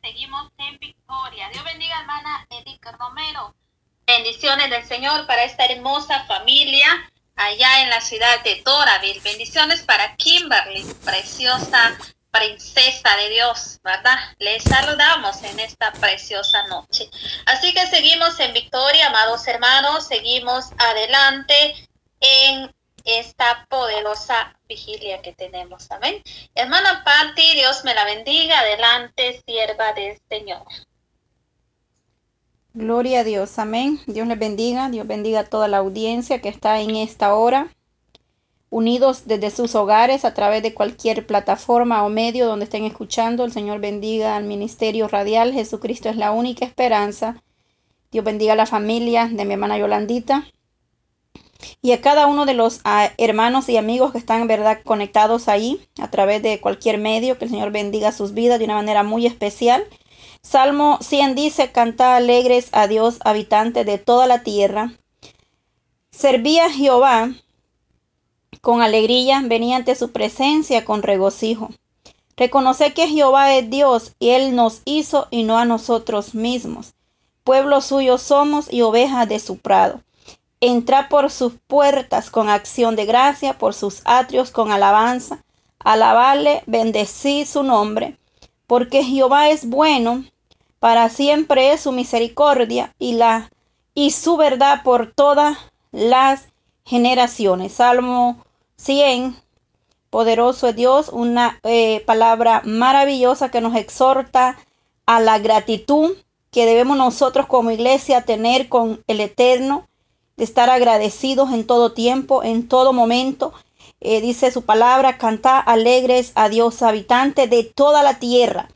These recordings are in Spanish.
seguimos en victoria. Dios bendiga, hermana Edith Romero. Bendiciones del Señor para esta hermosa familia allá en la ciudad de Doraville. Bendiciones para Kimberly, preciosa princesa de Dios, ¿verdad? Les saludamos en esta preciosa noche. Así que seguimos en victoria, amados hermanos, seguimos adelante en esta poderosa vigilia que tenemos. Amén. Hermana Patti, Dios me la bendiga. Adelante, sierva del Señor. Gloria a Dios, amén. Dios les bendiga, Dios bendiga a toda la audiencia que está en esta hora, unidos desde sus hogares a través de cualquier plataforma o medio donde estén escuchando. El Señor bendiga al ministerio radial. Jesucristo es la única esperanza. Dios bendiga a la familia de mi hermana Yolandita y a cada uno de los ah, hermanos y amigos que están verdad conectados ahí a través de cualquier medio. Que el Señor bendiga sus vidas de una manera muy especial. Salmo 100 dice, canta alegres a Dios, habitante de toda la tierra. Servía a Jehová con alegría, venía ante su presencia con regocijo. Reconoce que Jehová es Dios y Él nos hizo y no a nosotros mismos. Pueblo suyo somos y ovejas de su prado. Entra por sus puertas con acción de gracia, por sus atrios con alabanza. Alabarle, bendecid su nombre, porque Jehová es bueno, para siempre es su misericordia y la y su verdad por todas las generaciones. Salmo 100. Poderoso es Dios, una eh, palabra maravillosa que nos exhorta a la gratitud que debemos nosotros como iglesia tener con el Eterno de estar agradecidos en todo tiempo, en todo momento. Eh, dice su palabra, canta alegres a Dios, habitante de toda la tierra,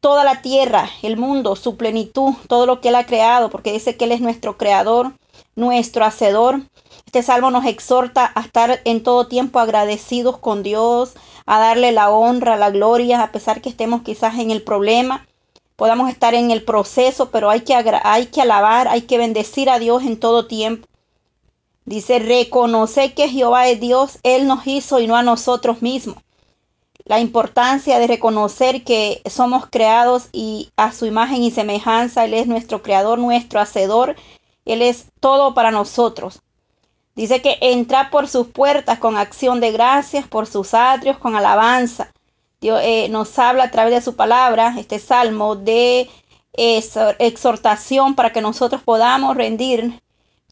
toda la tierra, el mundo, su plenitud, todo lo que Él ha creado, porque dice que Él es nuestro creador, nuestro hacedor. Este salmo nos exhorta a estar en todo tiempo agradecidos con Dios, a darle la honra, la gloria, a pesar que estemos quizás en el problema, podamos estar en el proceso, pero hay que, hay que alabar, hay que bendecir a Dios en todo tiempo. Dice, reconoce que Jehová es Dios, Él nos hizo y no a nosotros mismos. La importancia de reconocer que somos creados y a su imagen y semejanza, Él es nuestro creador, nuestro hacedor, Él es todo para nosotros. Dice que entra por sus puertas con acción de gracias, por sus atrios con alabanza. Dios eh, nos habla a través de su palabra, este salmo, de exhortación para que nosotros podamos rendir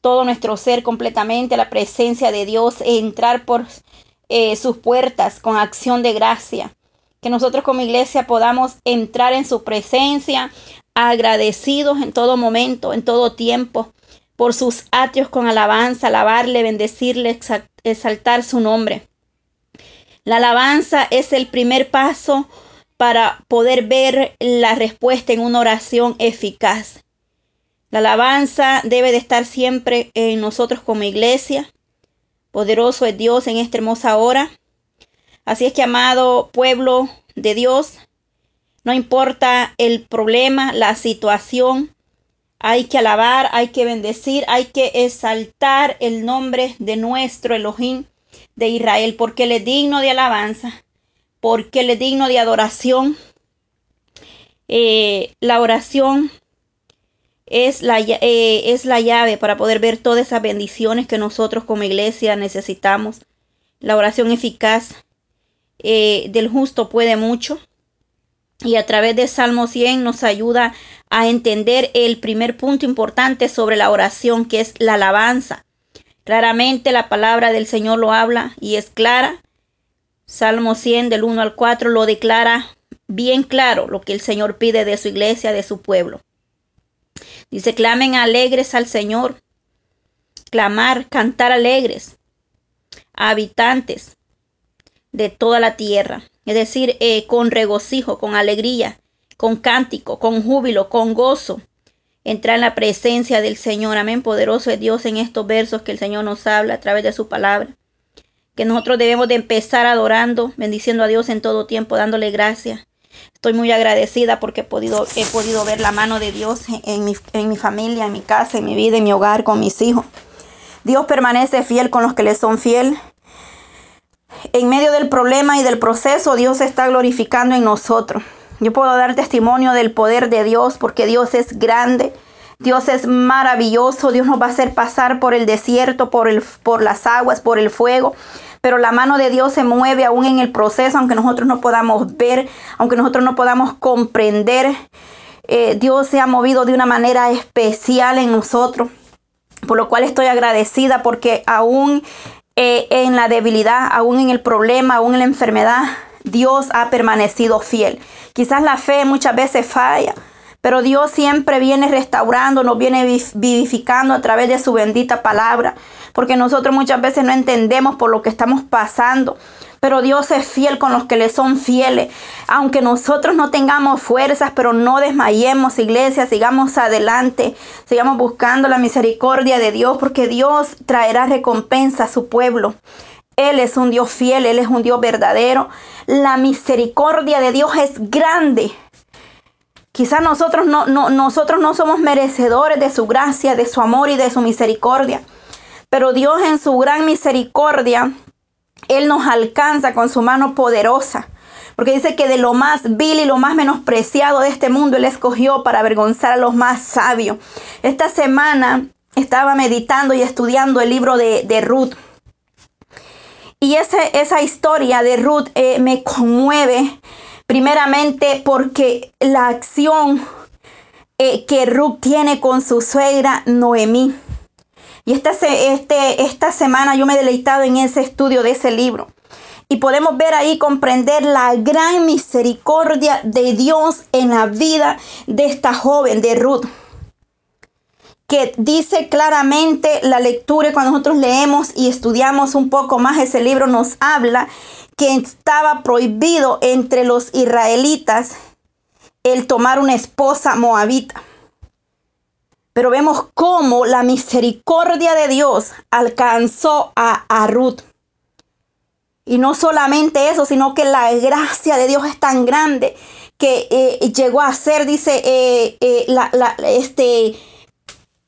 todo nuestro ser completamente a la presencia de Dios, e entrar por eh, sus puertas con acción de gracia. Que nosotros como iglesia podamos entrar en su presencia agradecidos en todo momento, en todo tiempo, por sus atrios con alabanza, alabarle, bendecirle, exaltar su nombre. La alabanza es el primer paso para poder ver la respuesta en una oración eficaz. La alabanza debe de estar siempre en nosotros como iglesia. Poderoso es Dios en esta hermosa hora. Así es que, amado pueblo de Dios, no importa el problema, la situación, hay que alabar, hay que bendecir, hay que exaltar el nombre de nuestro Elohim de Israel, porque Él es digno de alabanza, porque Él es digno de adoración. Eh, la oración es la, eh, es la llave para poder ver todas esas bendiciones que nosotros como iglesia necesitamos. La oración eficaz eh, del justo puede mucho. Y a través de Salmo 100 nos ayuda a entender el primer punto importante sobre la oración, que es la alabanza. Claramente la palabra del Señor lo habla y es clara. Salmo 100 del 1 al 4 lo declara bien claro lo que el Señor pide de su iglesia, de su pueblo. Dice, clamen alegres al Señor. Clamar, cantar alegres. habitantes de toda la tierra. Es decir, eh, con regocijo, con alegría, con cántico, con júbilo, con gozo. Entrar en la presencia del Señor. Amén. Poderoso es Dios en estos versos que el Señor nos habla a través de su palabra. Que nosotros debemos de empezar adorando, bendiciendo a Dios en todo tiempo, dándole gracias Estoy muy agradecida porque he podido, ver la mano de Dios en mi, familia, en mi casa, en mi vida, en mi hogar, con mis hijos. Dios permanece fiel con los que le son fiel. En medio del problema y del proceso, Dios está glorificando en nosotros. Yo puedo dar testimonio del poder de Dios porque Dios es grande. Dios es maravilloso, Dios nos va a hacer pasar por el desierto, por, el, por las aguas, por el fuego. Pero la mano de Dios se mueve aún en el proceso, aunque nosotros no podamos ver, aunque nosotros no podamos comprender. Eh, Dios se ha movido de una manera especial en nosotros, por lo cual estoy agradecida porque aún eh, en la debilidad, aún en el problema, aún en la enfermedad, Dios ha permanecido fiel. Quizás la fe muchas veces falla, pero Dios siempre viene restaurando, nos viene vivificando a través de su bendita palabra, porque nosotros muchas veces no entendemos por lo que estamos pasando. Pero Dios es fiel con los que le son fieles. Aunque nosotros no tengamos fuerzas, pero no desmayemos, iglesia, sigamos adelante, sigamos buscando la misericordia de Dios, porque Dios traerá recompensa a su pueblo. Él es un Dios fiel, Él es un Dios verdadero. La misericordia de Dios es grande. Quizás nosotros no, nosotros no somos merecedores de su gracia, de su amor y de su misericordia. Pero Dios en su gran misericordia, Él nos alcanza con su mano poderosa. Porque dice que de lo más vil y lo más menospreciado de este mundo Él escogió para avergonzar a los más sabios. Esta semana estaba meditando y estudiando el libro de, de Ruth. Y esa historia de Ruth eh, me conmueve Primeramente porque la acción eh, que Ruth tiene con su suegra Noemí. Y esta, este, esta semana yo me he deleitado en ese estudio de ese libro. Y podemos ver ahí, comprender la gran misericordia de Dios en la vida de esta joven, de Ruth. Que dice claramente la lectura, cuando nosotros leemos y estudiamos un poco más ese libro, nos habla que estaba prohibido entre los israelitas el tomar una esposa moabita. Pero vemos cómo la misericordia de Dios alcanzó a, Ruth. Y no solamente eso, sino que la gracia de Dios es tan grande que eh, llegó a ser, dice, eh, eh, este,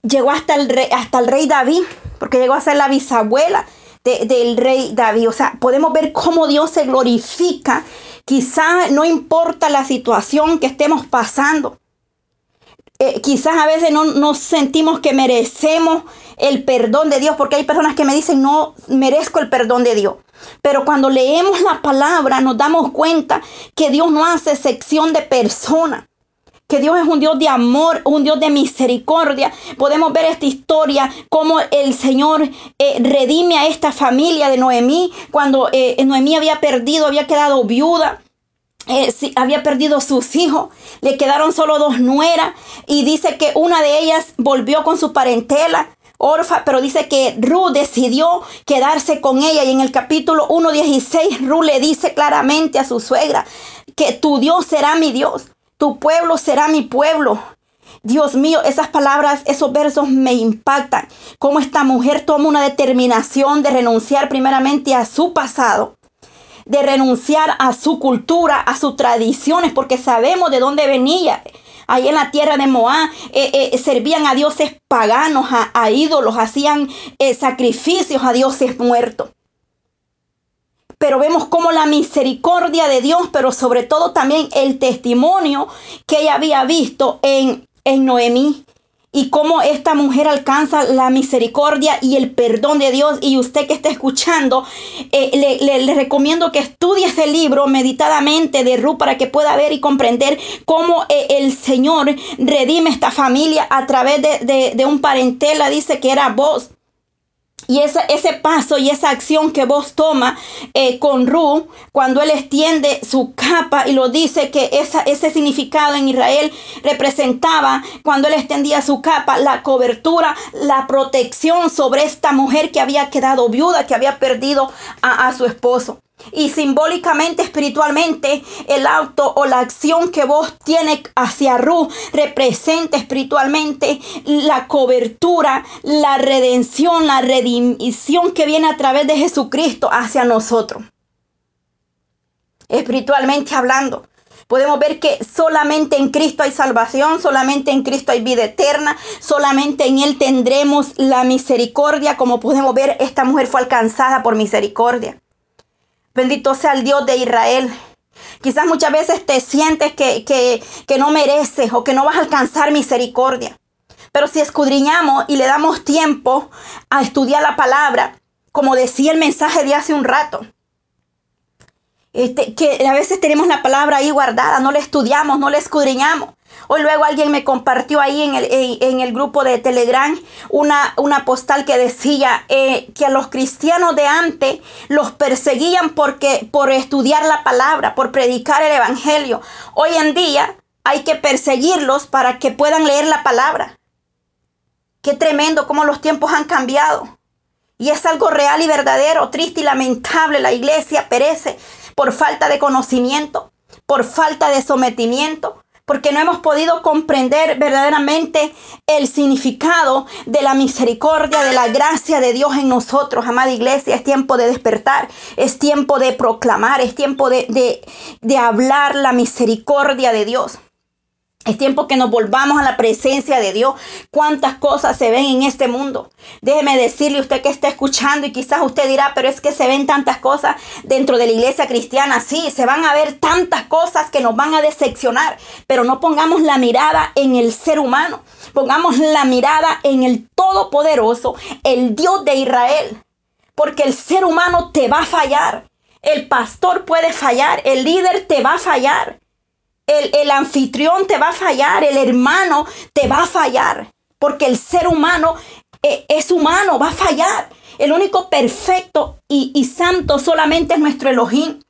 llegó hasta el, rey, hasta el rey David, porque llegó a ser la bisabuela del rey David. O sea, podemos ver cómo Dios se glorifica. Quizá no importa la situación que estemos pasando. Eh, quizás a veces no nos sentimos que merecemos el perdón de Dios, porque hay personas que me dicen no merezco el perdón de Dios. Pero cuando leemos la palabra nos damos cuenta que Dios no hace sección de personas que Dios es un Dios de amor, un Dios de misericordia. Podemos ver esta historia, cómo el Señor eh, redime a esta familia de Noemí, cuando eh, Noemí había perdido, había quedado viuda. Eh, había perdido sus hijos, le quedaron solo dos nueras y dice que una de ellas volvió con su parentela, orfa, pero dice que Ruth decidió quedarse con ella y en el capítulo 1.16 Ruth le dice claramente a su suegra que tu Dios será mi Dios tu pueblo será mi pueblo. Dios mío, esas palabras, esos versos me impactan. Cómo esta mujer toma una determinación de renunciar primeramente a su pasado, de renunciar a su cultura, a sus tradiciones, porque sabemos de dónde venía. Ahí en la tierra de Moab eh, eh, servían a dioses paganos, a, ídolos, hacían eh, sacrificios a dioses muertos pero vemos como la misericordia de Dios, pero sobre todo también el testimonio que ella había visto en, en Noemí y cómo esta mujer alcanza la misericordia y el perdón de Dios. Y usted que está escuchando, eh, le, recomiendo que estudie este libro meditadamente de Ruth para que pueda ver y comprender cómo eh, el Señor redime esta familia a través de, de, de un parentela. Dice que era vos y ese, ese paso y esa acción que vos toma eh, con Ru, cuando él extiende su capa y lo dice que esa, ese significado en Israel representaba, cuando él extendía su capa, la cobertura, la protección sobre esta mujer que había quedado viuda, que había perdido a, a su esposo. Y simbólicamente, espiritualmente, el acto o la acción que vos tienes hacia Ru representa espiritualmente la cobertura, la redención, la redimición que viene a través de Jesucristo hacia nosotros. Espiritualmente hablando. Podemos ver que solamente en Cristo hay salvación, solamente en Cristo hay vida eterna, solamente en Él tendremos la misericordia. Como podemos ver, esta mujer fue alcanzada por misericordia. Bendito sea el Dios de Israel. Quizás muchas veces te sientes que, que, que no mereces o que no vas a alcanzar misericordia. Pero si escudriñamos y le damos tiempo a estudiar la palabra, como decía el mensaje de hace un rato, este, que a veces tenemos la palabra ahí guardada, no la estudiamos, no la escudriñamos. Hoy luego alguien me compartió ahí en el, en, el grupo de Telegram una, una postal que decía eh, que a los cristianos de antes los perseguían porque, por estudiar la palabra, por predicar el evangelio. Hoy en día hay que perseguirlos para que puedan leer la palabra. Qué tremendo cómo los tiempos han cambiado. Y es algo real y verdadero, triste y lamentable. La iglesia perece por falta de conocimiento, por falta de sometimiento, porque no hemos podido comprender verdaderamente el significado de la misericordia, de la gracia de Dios en nosotros, amada iglesia. Es tiempo de despertar, es tiempo de proclamar, es tiempo de, de, de hablar la misericordia de Dios. Es tiempo que nos volvamos a la presencia de Dios. Cuántas cosas se ven en este mundo. Déjeme decirle usted que está escuchando y quizás usted dirá, pero es que se ven tantas cosas dentro de la iglesia cristiana. Sí, se van a ver tantas cosas que nos van a decepcionar, pero no pongamos la mirada en el ser humano. Pongamos la mirada en el Todopoderoso, el Dios de Israel. Porque el ser humano te va a fallar. El pastor puede fallar, el líder te va a fallar. El, anfitrión te va a fallar, el hermano te va a fallar, porque el ser humano eh, es humano, va a fallar. El único perfecto y, y santo solamente es nuestro Elohim.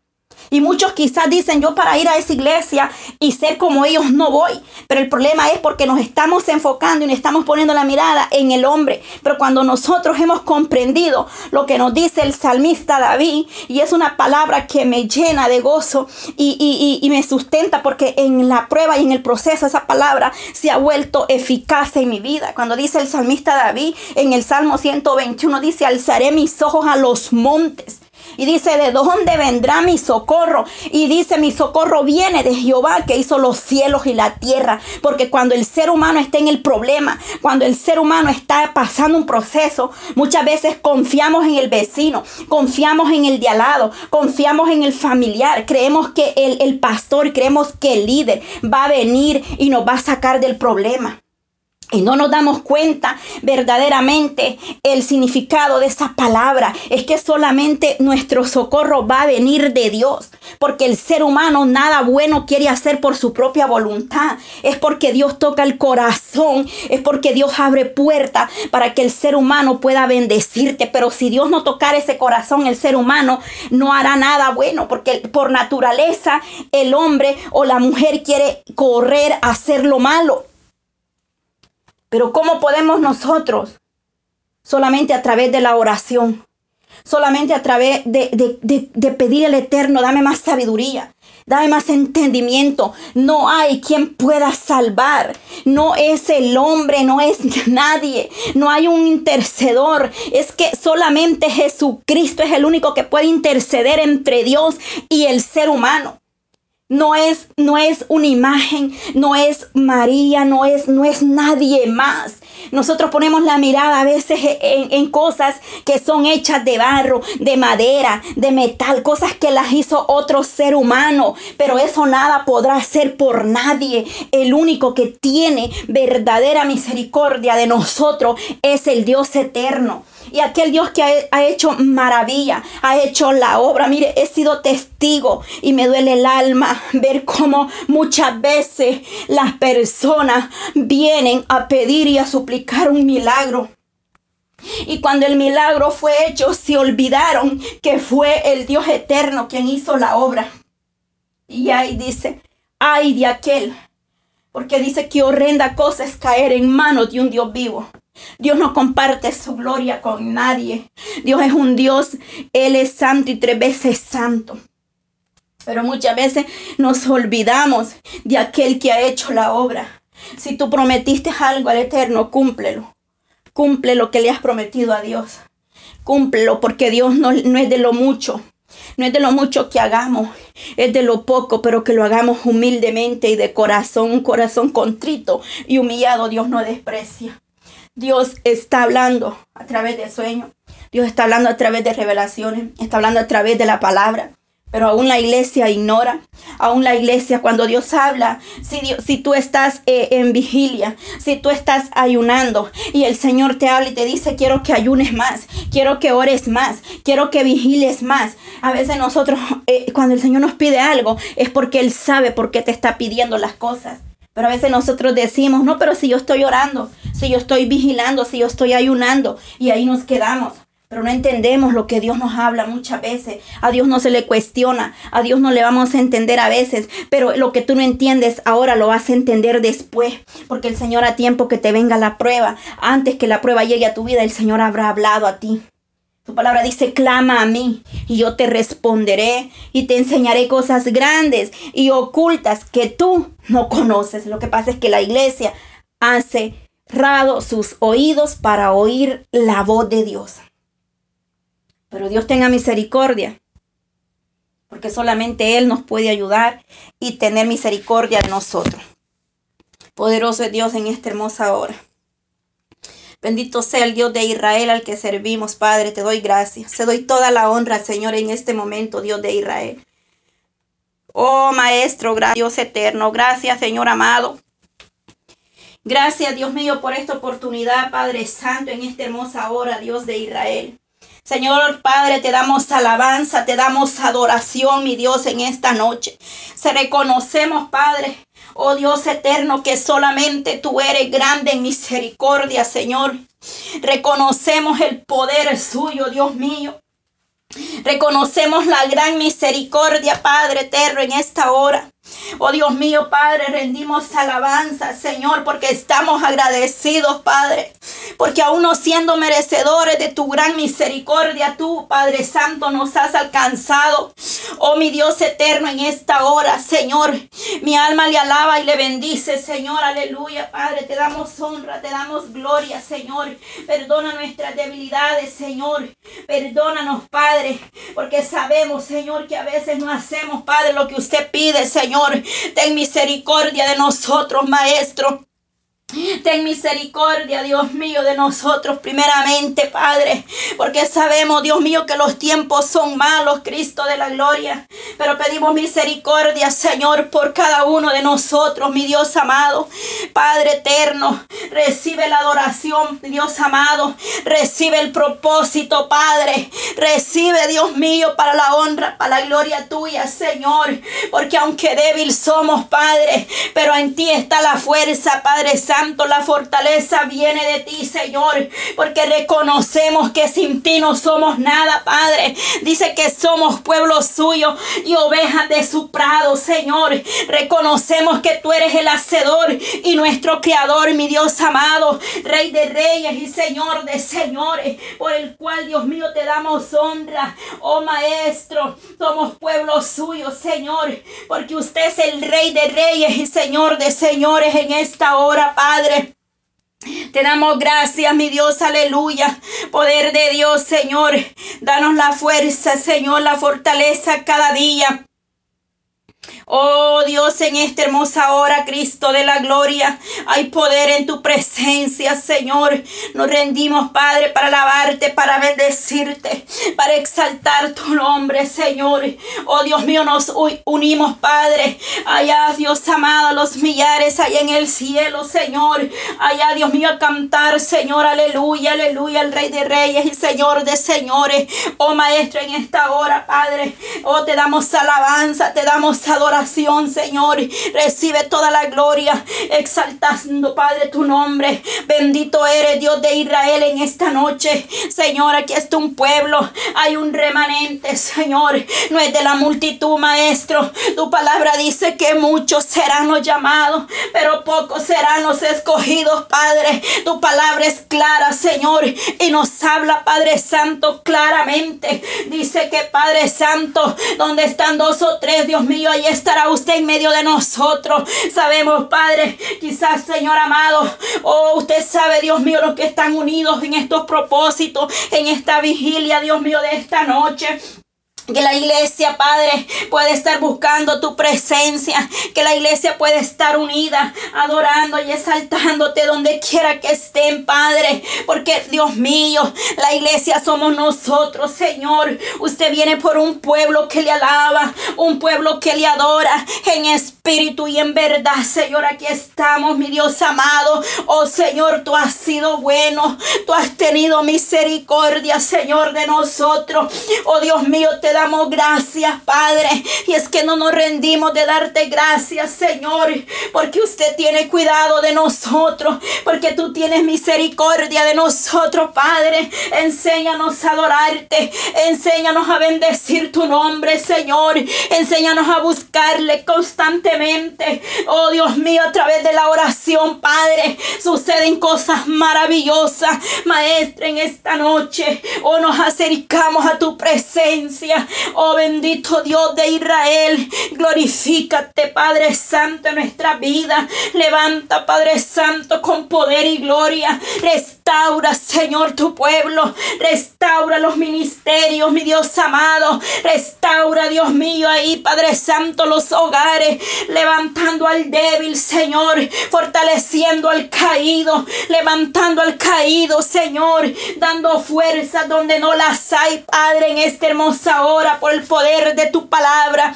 Y muchos quizás dicen, yo para ir a esa iglesia y ser como ellos no voy. Pero el problema es porque nos estamos enfocando y nos estamos poniendo la mirada en el hombre. Pero cuando nosotros hemos comprendido lo que nos dice el salmista David, y es una palabra que me llena de gozo y, y me sustenta porque en la prueba y en el proceso esa palabra se ha vuelto eficaz en mi vida. Cuando dice el salmista David en el Salmo 121, dice, alzaré mis ojos a los montes. Y dice, ¿de dónde vendrá mi socorro? Y dice, mi socorro viene de Jehová que hizo los cielos y la tierra. Porque cuando el ser humano está en el problema, cuando el ser humano está pasando un proceso, muchas veces confiamos en el vecino, confiamos en el de al lado, confiamos en el familiar, creemos que el, el pastor, creemos que el líder va a venir y nos va a sacar del problema. Y no nos damos cuenta verdaderamente el significado de esa palabra. Es que solamente nuestro socorro va a venir de Dios. Porque el ser humano nada bueno quiere hacer por su propia voluntad. Es porque Dios toca el corazón. Es porque Dios abre puerta para que el ser humano pueda bendecirte. Pero si Dios no tocara ese corazón, el ser humano no hará nada bueno. Porque por naturaleza el hombre o la mujer quiere correr a hacer lo malo. Pero ¿cómo podemos nosotros? Solamente a través de la oración. Solamente a través de, de, pedir al Eterno, dame más sabiduría, dame más entendimiento. No hay quien pueda salvar. No es el hombre, no es nadie. No hay un intercedor. Es que solamente Jesucristo es el único que puede interceder entre Dios y el ser humano. No es, no es una imagen, no es María, no es, no es nadie más. Nosotros ponemos la mirada a veces en, en, cosas que son hechas de barro, de madera, de metal, cosas que las hizo otro ser humano, pero eso nada podrá hacer por nadie. El único que tiene verdadera misericordia de nosotros es el Dios eterno. Y aquel Dios que ha, hecho maravilla, ha hecho la obra. Mire, he sido testigo y me duele el alma ver cómo muchas veces las personas vienen a pedir y a suplicar un milagro. Y cuando el milagro fue hecho, se olvidaron que fue el Dios eterno quien hizo la obra. Y ahí dice, ay de aquel, porque dice que horrenda cosa es caer en manos de un Dios vivo. Dios no comparte su gloria con nadie. Dios es un Dios, Él es santo y tres veces santo. Pero muchas veces nos olvidamos de aquel que ha hecho la obra. Si tú prometiste algo al Eterno, cúmplelo. Cumple lo que le has prometido a Dios. Cúmplelo porque Dios no, no es de lo mucho. No es de lo mucho que hagamos, es de lo poco, pero que lo hagamos humildemente y de corazón, un corazón contrito y humillado, Dios no desprecia. Dios está hablando a través de sueños. Dios está hablando a través de revelaciones. Está hablando a través de la palabra. Pero aún la iglesia ignora, aún la iglesia cuando Dios habla, si, tú estás eh, en vigilia, si tú estás ayunando y el Señor te habla y te dice, quiero que ayunes más, quiero que ores más, quiero que vigiles más. A veces nosotros, eh, cuando el Señor nos pide algo, es porque Él sabe por qué te está pidiendo las cosas. Pero a veces nosotros decimos, no, pero si yo estoy orando, si yo estoy vigilando, si yo estoy ayunando, y ahí nos quedamos. Pero no entendemos lo que Dios nos habla muchas veces. A Dios no se le cuestiona. A Dios no le vamos a entender a veces. Pero lo que tú no entiendes ahora lo vas a entender después. Porque el Señor a tiempo que te venga la prueba, antes que la prueba llegue a tu vida, el Señor habrá hablado a ti. Tu palabra dice, clama a mí y yo te responderé y te enseñaré cosas grandes y ocultas que tú no conoces. Lo que pasa es que la iglesia ha cerrado sus oídos para oír la voz de Dios. Pero Dios tenga misericordia, porque solamente Él nos puede ayudar y tener misericordia de nosotros. Poderoso es Dios en esta hermosa hora. Bendito sea el Dios de Israel al que servimos, Padre. Te doy gracias. Te doy toda la honra, Señor, en este momento, Dios de Israel. Oh Maestro, Dios eterno. Gracias, Señor amado. Gracias, Dios mío, por esta oportunidad, Padre Santo, en esta hermosa hora, Dios de Israel. Señor Padre, te damos alabanza, te damos adoración, mi Dios, en esta noche. Se reconocemos, Padre, oh Dios eterno, que solamente tú eres grande en misericordia, Señor. Reconocemos el poder suyo, Dios mío. Reconocemos la gran misericordia, Padre eterno, en esta hora. Oh Dios mío, Padre, rendimos alabanza, Señor, porque estamos agradecidos, Padre. Porque aún no siendo merecedores de tu gran misericordia, tú, Padre Santo, nos has alcanzado. Oh mi Dios eterno, en esta hora, Señor, mi alma le alaba y le bendice, Señor, aleluya, Padre, te damos honra, te damos gloria, Señor. Perdona nuestras debilidades, Señor. Perdónanos, Padre, porque sabemos, Señor, que a veces no hacemos, Padre, lo que usted pide, Señor. Señor. Ten misericordia de nosotros, Maestro. Ten misericordia, Dios mío, de nosotros primeramente, Padre, porque sabemos, Dios mío, que los tiempos son malos, Cristo de la gloria. Pero pedimos misericordia, Señor, por cada uno de nosotros, mi Dios amado. Padre eterno, recibe la adoración, Dios amado. Recibe el propósito, Padre. Recibe, Dios mío, para la honra, para la gloria tuya, Señor. Porque aunque débil somos, Padre, pero en ti está la fuerza, Padre Santo la fortaleza viene de ti, Señor, porque reconocemos que sin ti no somos nada, Padre. Dice que somos pueblo suyo y ovejas de su prado, Señor. Reconocemos que tú eres el hacedor y nuestro creador, mi Dios amado, Rey de reyes y Señor de señores, por el cual, Dios mío, te damos honra. Oh Maestro, somos pueblo suyo, Señor, porque usted es el Rey de reyes y Señor de señores en esta hora, Padre. Padre. Te damos gracias, mi Dios, aleluya. Poder de Dios, Señor. Danos la fuerza, Señor, la fortaleza cada día. Oh Dios, en esta hermosa hora, Cristo de la gloria, hay poder en tu presencia, Señor. Nos rendimos, Padre, para alabarte, para bendecirte, para exaltar tu nombre, Señor. Oh Dios mío, nos unimos, Padre. Allá, Dios amado, los millares allá en el cielo, Señor. Allá, Dios mío, a cantar, Señor, aleluya, aleluya, el Rey de Reyes y Señor de Señores. Oh Maestro, en esta hora, Padre, oh te damos alabanza, te damos adoración Señor. Recibe toda la gloria, exaltando, Padre, tu nombre. Bendito eres, Dios de Israel, en esta noche. Señor, aquí está un pueblo. Hay un remanente, Señor. No es de la multitud, Maestro. Tu palabra dice que muchos serán los llamados, pero pocos serán los escogidos, Padre. Tu palabra es clara, Señor, y nos habla, Padre Santo, claramente. Dice que, Padre Santo, donde están dos o tres, Dios mío, ahí estará usted en medio de nosotros. Sabemos, Padre, quizás, Señor amado, oh, usted sabe, Dios mío, los que están unidos en estos propósitos, en esta vigilia, Dios mío, de esta noche. Que la iglesia, Padre, puede estar buscando tu presencia. Que la iglesia puede estar unida, adorando y exaltándote donde quiera que estén, Padre. Porque, Dios mío, la iglesia somos nosotros, Señor. Usted viene por un pueblo que le alaba, un pueblo que le adora en espíritu y en verdad, Señor. Aquí estamos, mi Dios amado. Oh, Señor, tú has sido bueno. Tú has tenido misericordia, Señor, de nosotros. Oh, Dios mío, te damos gracias, Padre. Y es que no nos rendimos de darte gracias, Señor, porque usted tiene cuidado de nosotros, porque tú tienes misericordia de nosotros, Padre. Enséñanos a adorarte, enséñanos a bendecir tu nombre, Señor. Enséñanos a buscarle constantemente. Oh Dios mío, a través de la oración, Padre, suceden cosas maravillosas. Maestra, en esta noche, oh nos acercamos a tu presencia. Oh bendito Dios de Israel, glorifícate Padre Santo en nuestra vida. Levanta Padre Santo con poder y gloria. Restaura Señor tu pueblo. Restaura los ministerios, mi Dios amado. Restaura Dios mío ahí Padre Santo los hogares. Levantando al débil Señor. Fortaleciendo al caído. Levantando al caído Señor. Dando fuerza donde no las hay Padre en esta hermosa hora por el poder de tu palabra.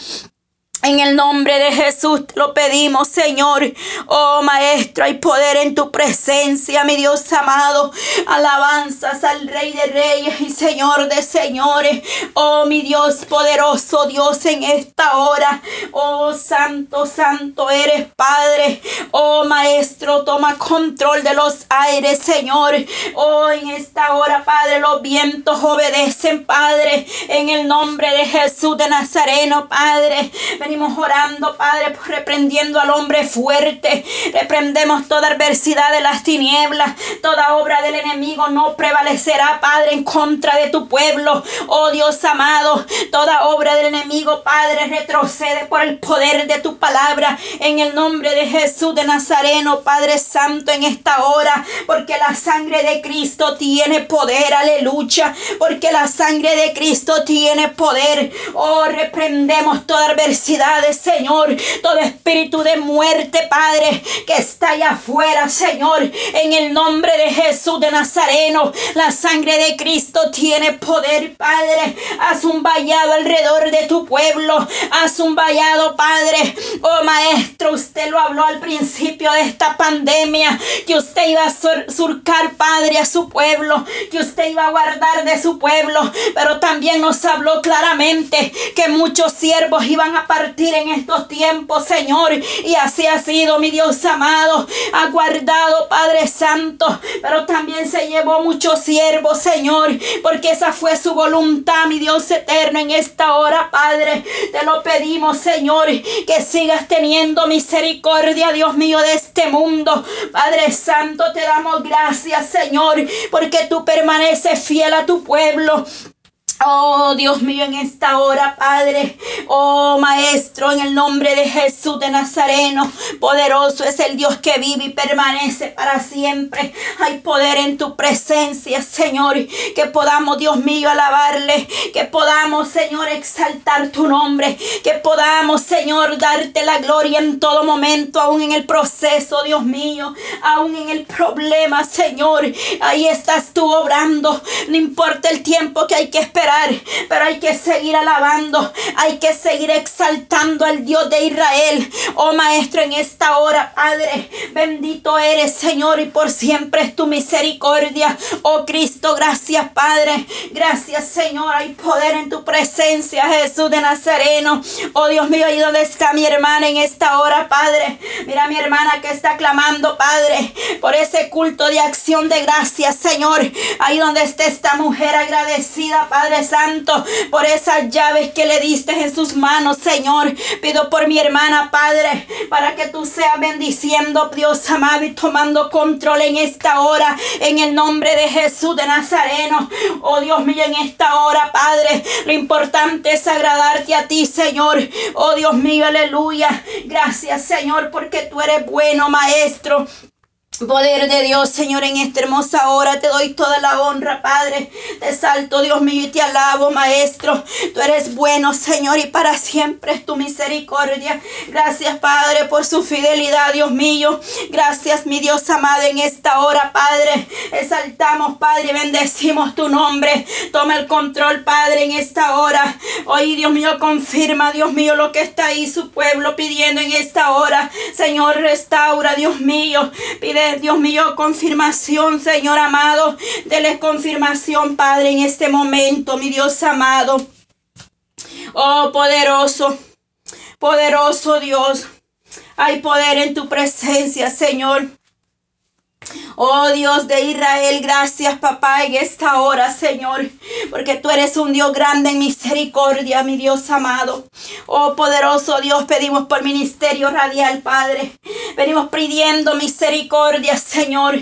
En el nombre de Jesús te lo pedimos, Señor. Oh Maestro, hay poder en tu presencia, mi Dios amado. Alabanzas al Rey de Reyes y Señor de Señores. Oh mi Dios poderoso, Dios en esta hora. Oh Santo, Santo eres Padre. Oh Maestro, toma control de los aires, Señor. Oh en esta hora, Padre, los vientos obedecen, Padre. En el nombre de Jesús de Nazareno, Padre venimos orando, Padre, reprendiendo al hombre fuerte. Reprendemos toda adversidad de las tinieblas. Toda obra del enemigo no prevalecerá, Padre, en contra de tu pueblo. Oh Dios amado, toda obra del enemigo, Padre, retrocede por el poder de tu palabra. En el nombre de Jesús de Nazareno, Padre Santo, en esta hora. Porque la sangre de Cristo tiene poder. Aleluya. Porque la sangre de Cristo tiene poder. Oh, reprendemos toda adversidad Señor. Todo espíritu de muerte, Padre, que está allá afuera, Señor. En el nombre de Jesús de Nazareno, la sangre de Cristo tiene poder, Padre. Haz un vallado alrededor de tu pueblo. Haz un vallado, Padre. Oh, Maestro, usted lo habló al principio de esta pandemia. Que usted iba a surcar, Padre, a su pueblo. Que usted iba a guardar de su pueblo. Pero también nos habló claramente que muchos siervos iban a partir en estos tiempos, Señor. Y así ha sido, mi Dios amado. Ha guardado, Padre Santo. Pero también se llevó muchos siervos, Señor. Porque esa fue su voluntad, mi Dios eterno, en esta hora, Padre. Te lo pedimos, Señor. Que sigas teniendo misericordia, Dios mío, de este mundo. Padre Santo, te damos gracias, Señor. Porque tú permaneces fiel a tu pueblo. Oh Dios mío, en esta hora, Padre, oh Maestro, en el nombre de Jesús de Nazareno, poderoso es el Dios que vive y permanece para siempre. Hay poder en tu presencia, Señor, que podamos, Dios mío, alabarle, que podamos, Señor, exaltar tu nombre, que podamos, Señor, darte la gloria en todo momento, aún en el proceso, Dios mío, aún en el problema, Señor. Ahí estás tú obrando, no importa el tiempo que hay que esperar pero hay que seguir alabando, hay que seguir exaltando al Dios de Israel. Oh Maestro, en esta hora, Padre, bendito eres, Señor, y por siempre es tu misericordia. Oh Cristo, gracias, Padre. Gracias, Señor. Hay poder en tu presencia, Jesús de Nazareno. Oh Dios mío, ahí donde está mi hermana en esta hora, Padre. Mira mi hermana que está clamando, Padre, por ese culto de acción de gracias, Señor. Ahí donde está esta mujer agradecida, Padre Santo, por esas llaves que le diste en sus manos, Señor. Pido por mi hermana, Padre, para que tú seas bendiciendo, Dios amado, y tomando control en esta hora, en el nombre de Jesús de Nazareno. Oh Dios mío, en esta hora, Padre, lo importante es agradarte a ti, Señor. Oh Dios mío, aleluya. Gracias, Señor, porque tú eres bueno, Maestro. Poder de Dios, Señor, en esta hermosa hora te doy toda la honra, Padre. Te salto, Dios mío, y te alabo, Maestro. Tú eres bueno, Señor, y para siempre es tu misericordia. Gracias, Padre, por su fidelidad, Dios mío. Gracias, mi Dios amado, en esta hora, Padre. Exaltamos, Padre, y bendecimos tu nombre. Toma el control, Padre, en esta hora. Hoy, Dios mío, confirma, Dios mío, lo que está ahí su pueblo pidiendo en esta hora. Señor, restaura, Dios mío. Pide Dios mío, confirmación, Señor amado. Dele confirmación, Padre, en este momento, mi Dios amado. Oh, poderoso, poderoso Dios. Hay poder en tu presencia, Señor. Oh Dios de Israel, gracias papá en esta hora, Señor, porque tú eres un Dios grande en misericordia, mi Dios amado. Oh poderoso Dios, pedimos por ministerio radial, Padre. Venimos pidiendo misericordia, Señor.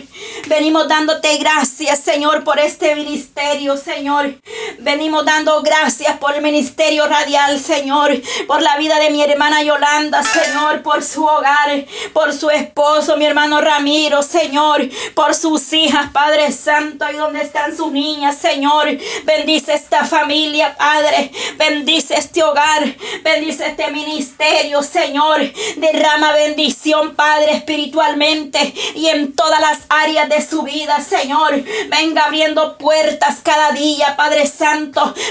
Venimos dándote gracias, Señor, por este ministerio, Señor. Venimos dando gracias por el ministerio radial, Señor, por la vida de mi hermana Yolanda, Señor, por su hogar, por su esposo, mi hermano Ramiro, Señor por sus hijas, Padre Santo, y donde están sus niñas, Señor. Bendice esta familia, Padre. Bendice este hogar. Bendice este ministerio, Señor. Derrama bendición, Padre, espiritualmente y en todas las áreas de su vida, Señor. Venga abriendo puertas cada día, Padre Santo.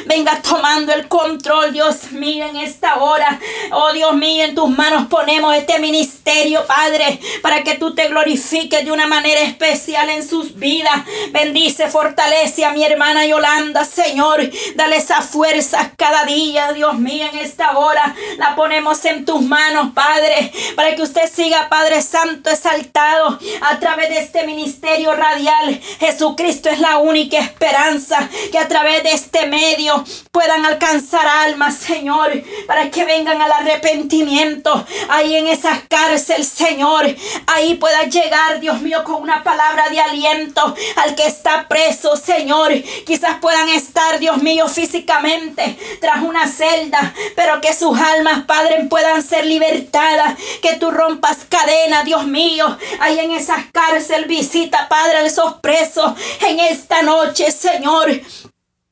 Venga tomando el control, Dios mío, en esta hora. Oh Dios mío, en tus manos ponemos este ministerio, Padre, para que tú te glorifiques de una manera especial en sus vidas. Bendice, fortalece a mi hermana Yolanda, Señor. Dale esa fuerza cada día, Dios mío, en esta hora. La ponemos en tus manos, Padre, para que usted siga, Padre Santo, exaltado a través de este ministerio radial. Jesucristo es la única esperanza que a través de este medio puedan alcanzar almas, Señor, para que vengan al arrepentimiento. Ahí en esas cárceles, Señor, ahí pueda llegar, Dios mío, con una palabra de aliento al que está preso, Señor. Quizás puedan estar, Dios mío, físicamente tras una celda, pero que sus almas, Padre, puedan ser libertadas. Que tú rompas cadena, Dios mío. Ahí en esas cárceles visita, Padre, a esos presos en esta noche, Señor.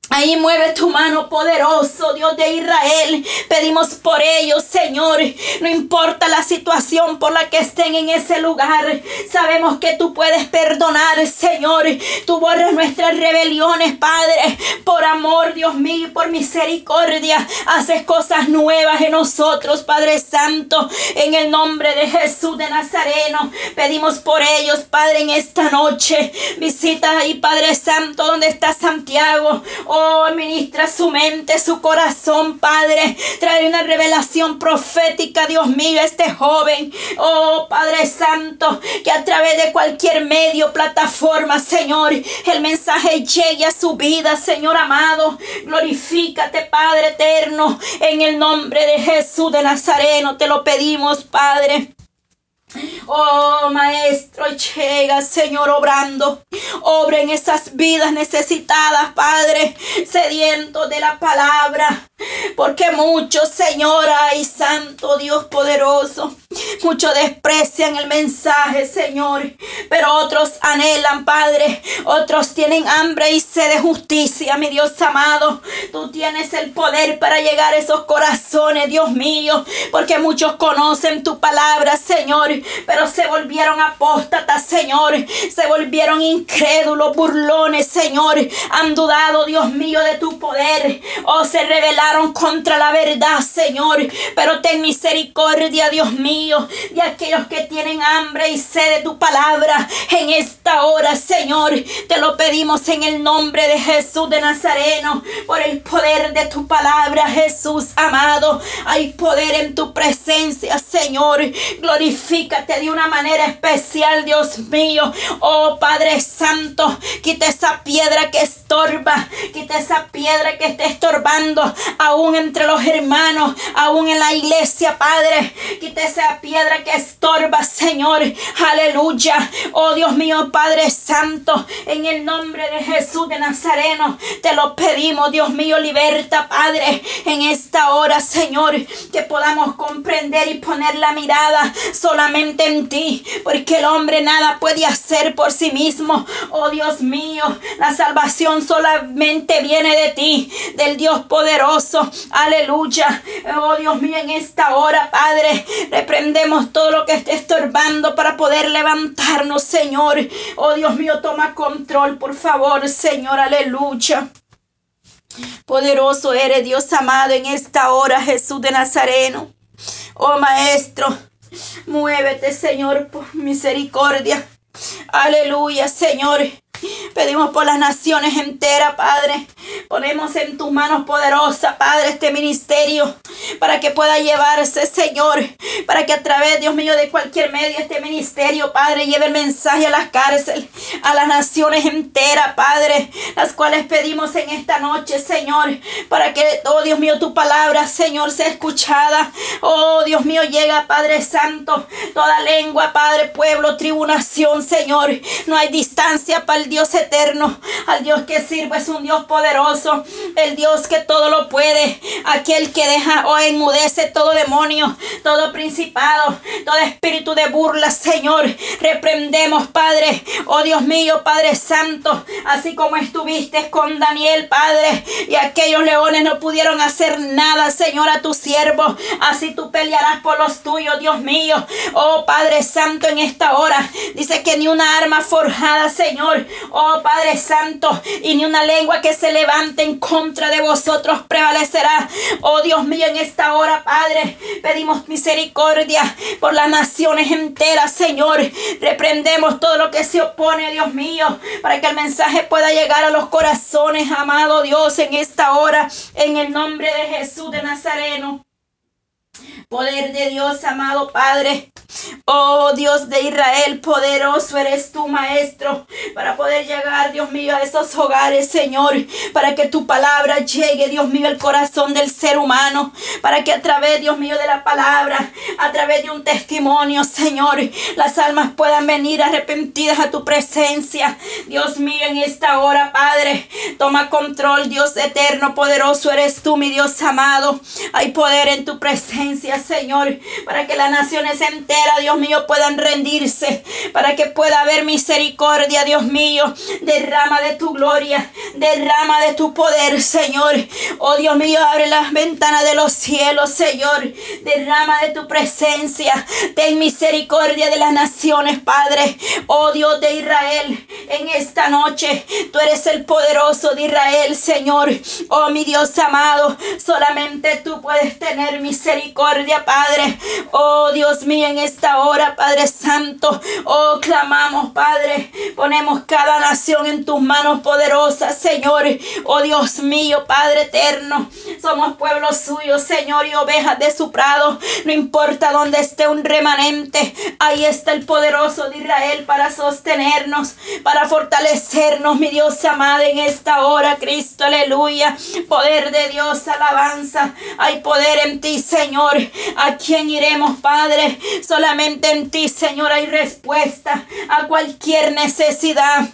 Ahí mueve tu mano poderoso, Dios de Israel. Pedimos por ellos, Señor. No importa la situación por la que estén en ese lugar. Sabemos que tú puedes perdonar, Señor. Tú borras nuestras rebeliones, Padre. Por amor, Dios mío, por misericordia. Haces cosas nuevas en nosotros, Padre Santo. En el nombre de Jesús de Nazareno. Pedimos por ellos, Padre, en esta noche. Visita ahí, Padre Santo, donde está Santiago. Oh, ministra su mente, su corazón, Padre. Trae una revelación profética, Dios mío, a este joven. Oh, Padre Santo, que a través de cualquier medio, plataforma, Señor, el mensaje llegue a su vida, Señor amado. Glorifícate, Padre eterno, en el nombre de Jesús de Nazareno. Te lo pedimos, Padre. Oh, Maestro, llega, Señor, obrando. Obra en esas vidas necesitadas, Padre, sedientos de la palabra. Porque muchos, Señor, ay, Santo Dios poderoso, muchos desprecian el mensaje, Señor. Pero otros anhelan, Padre. Otros tienen hambre y sed de justicia, mi Dios amado. Tú tienes el poder para llegar a esos corazones, Dios mío. Porque muchos conocen tu palabra, Señor pero se volvieron apóstatas, Señor. Se volvieron incrédulos, burlones, Señor. Han dudado, Dios mío, de tu poder. O oh, se rebelaron contra la verdad, Señor. Pero ten misericordia, Dios mío, de aquellos que tienen hambre y sed de tu palabra en esta hora, Señor. Te lo pedimos en el nombre de Jesús de Nazareno, por el poder de tu palabra, Jesús amado. Hay poder en tu presencia, Señor. Glorifica de una manera especial, Dios mío. Oh Padre Santo, quita esa piedra que estorba, quita esa piedra que esté estorbando aún entre los hermanos, aún en la iglesia, Padre. Quita esa piedra que estorba, Señor. Aleluya. Oh Dios mío, Padre Santo, en el nombre de Jesús de Nazareno, te lo pedimos, Dios mío, liberta, Padre, en esta hora, Señor, que podamos comprender y poner la mirada solamente en ti, porque el hombre nada puede hacer por sí mismo. Oh Dios mío, la salvación solamente viene de ti, del Dios poderoso. Aleluya. Oh Dios mío, en esta hora, Padre, reprendemos todo lo que esté estorbando para poder levantarnos, Señor. Oh Dios mío, toma control, por favor, Señor. Aleluya. Poderoso eres Dios amado en esta hora, Jesús de Nazareno. Oh Maestro, muévete, Señor, por misericordia. Aleluya, Señor. Pedimos por las naciones enteras, Padre. Ponemos en tus manos poderosas, Padre, este ministerio para que pueda llevarse, Señor, para que a través, Dios mío, de cualquier medio este ministerio, Padre, lleve el mensaje a las cárceles, a las naciones enteras, Padre, las cuales pedimos en esta noche, Señor, para que, oh Dios mío, tu palabra, Señor, sea escuchada. Oh Dios mío, llega, Padre Santo, toda lengua, Padre, pueblo, tribulación, Señor. No hay distancia para Dios eterno, al Dios que sirve es un Dios poderoso, el Dios que todo lo puede, aquel que deja o enmudece todo demonio, todo principado, todo espíritu de burla, Señor. Reprendemos, Padre, oh Dios mío, Padre Santo, así como estuviste con Daniel, Padre, y aquellos leones no pudieron hacer nada, Señor, a tu siervo. Así tú pelearás por los tuyos, Dios mío. Oh Padre Santo, en esta hora dice que ni una arma forjada, Señor, oh Padre Santo, y ni una lengua que se levante en contra de vosotros prevalecerá. Oh Dios mío, en esta hora, Padre, pedimos misericordia por las naciones enteras, Señor. Reprendemos todo lo que se opone, Dios mío, para que el mensaje pueda llegar a los corazones, amado Dios, en esta hora, en el nombre de Jesús de Nazareno. Poder de Dios, amado Padre. Oh Dios de Israel, poderoso eres tú, Maestro, para poder llegar, Dios mío, a esos hogares, Señor, para que tu palabra llegue, Dios mío, al corazón del ser humano, para que a través, Dios mío, de la palabra, a través de un testimonio, Señor, las almas puedan venir arrepentidas a tu presencia. Dios mío, en esta hora, Padre, toma control, Dios eterno, poderoso eres tú, mi Dios amado. Hay poder en tu presencia, Señor, para que las naciones enteras, Dios mío, puedan rendirse, para que pueda haber misericordia, Dios mío. Derrama de tu gloria, derrama de tu poder, Señor. Oh Dios mío, abre las ventanas de los cielos, Señor. Derrama de tu presencia. Ten misericordia de las naciones, Padre. Oh Dios de Israel, en esta noche tú eres el poderoso de Israel, Señor. Oh mi Dios amado, solamente tú puedes tener misericordia, Padre. Oh Dios mío, en esta hora, Padre Santo. Oh, clamamos, Padre. Ponemos cada nación en tus manos poderosas, Señor. Oh Dios mío, Padre eterno. Somos pueblo suyo, Señor, y ovejas de su prado. No importa dónde esté un remanente. Ahí está el poderoso de Israel para sostenernos, para fortalecernos, mi Dios amado, en esta hora, Cristo, aleluya. Poder de Dios, alabanza. Hay poder en ti, Señor. ¿A quién iremos, Padre? Solamente en ti, Señor, hay respuesta a cualquier necesidad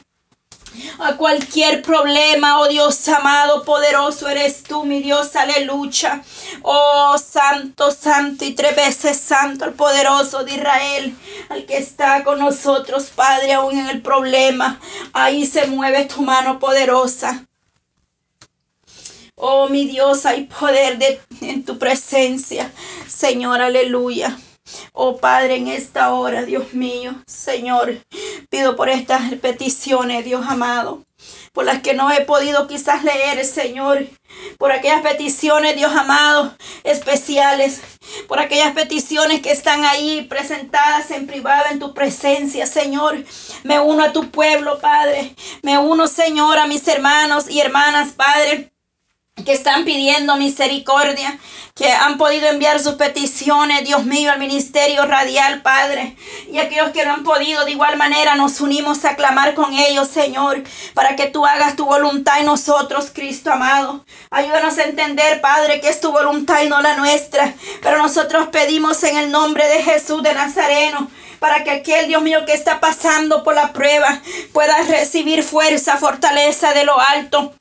a cualquier problema, oh Dios amado, poderoso eres tú, mi Dios, aleluya. Oh Santo, Santo y tres veces Santo, el poderoso de Israel, al que está con nosotros, Padre, aún en el problema. Ahí se mueve tu mano poderosa. Oh mi Dios, hay poder de, en tu presencia, Señor, aleluya. Oh Padre, en esta hora, Dios mío, Señor, pido por estas peticiones, Dios amado, por las que no he podido quizás leer, Señor, por aquellas peticiones, Dios amado, especiales, por aquellas peticiones que están ahí presentadas en privado en tu presencia, Señor. Me uno a tu pueblo, Padre. Me uno, Señor, a mis hermanos y hermanas, Padre que están pidiendo misericordia, que han podido enviar sus peticiones, Dios mío, al ministerio radial, Padre. Y aquellos que no han podido, de igual manera, nos unimos a clamar con ellos, Señor, para que tú hagas tu voluntad en nosotros, Cristo amado. Ayúdanos a entender, Padre, que es tu voluntad y no la nuestra. Pero nosotros pedimos en el nombre de Jesús de Nazareno para que aquel Dios mío que está pasando por la prueba pueda recibir fuerza, fortaleza de lo alto.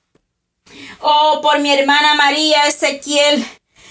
Oh, por mi hermana María Ezequiel,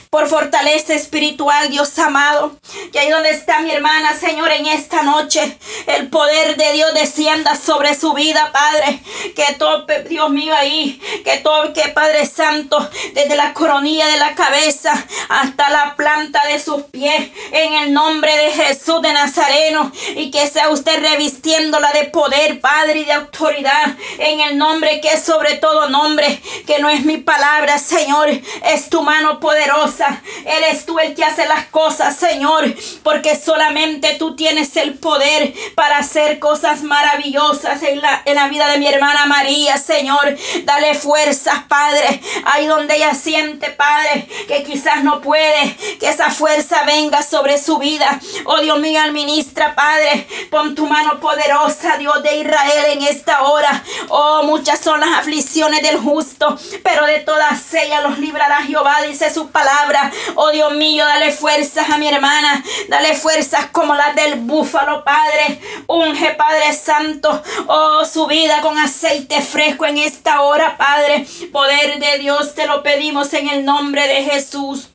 por fortaleza espiritual, Dios amado. Que ahí donde está mi hermana, Señor, en esta noche, el poder de Dios descienda sobre su vida, Padre. Que tope, Dios mío, ahí, que toque, Padre Santo, desde la coronilla de la cabeza hasta la planta de sus pies, en el nombre de Jesús de Nazareno. Y que sea usted revistiéndola de poder, Padre, y de autoridad, en el nombre que es sobre todo nombre, que no es mi palabra, Señor, es tu mano poderosa Eres tú el que hace las cosas, Señor, porque solamente tú tienes el poder para hacer cosas maravillosas en la, en la vida de mi hermana María, Señor. Dale fuerzas, Padre, ahí donde ella siente, Padre, que quizás no puede, que esa fuerza venga sobre su vida. Oh Dios mío, administra, Padre, pon tu mano poderosa, Dios de Israel, en esta hora. Oh, muchas son las aflicciones del justo, pero de todas ellas los librará Jehová, dice su palabra. Oh Dios mío, dale fuerzas a mi hermana. Dale fuerzas como las del búfalo, Padre. Unge, Padre Santo. Oh, su vida con aceite fresco en esta hora, Padre. Poder de Dios, te lo pedimos en el nombre de Jesús.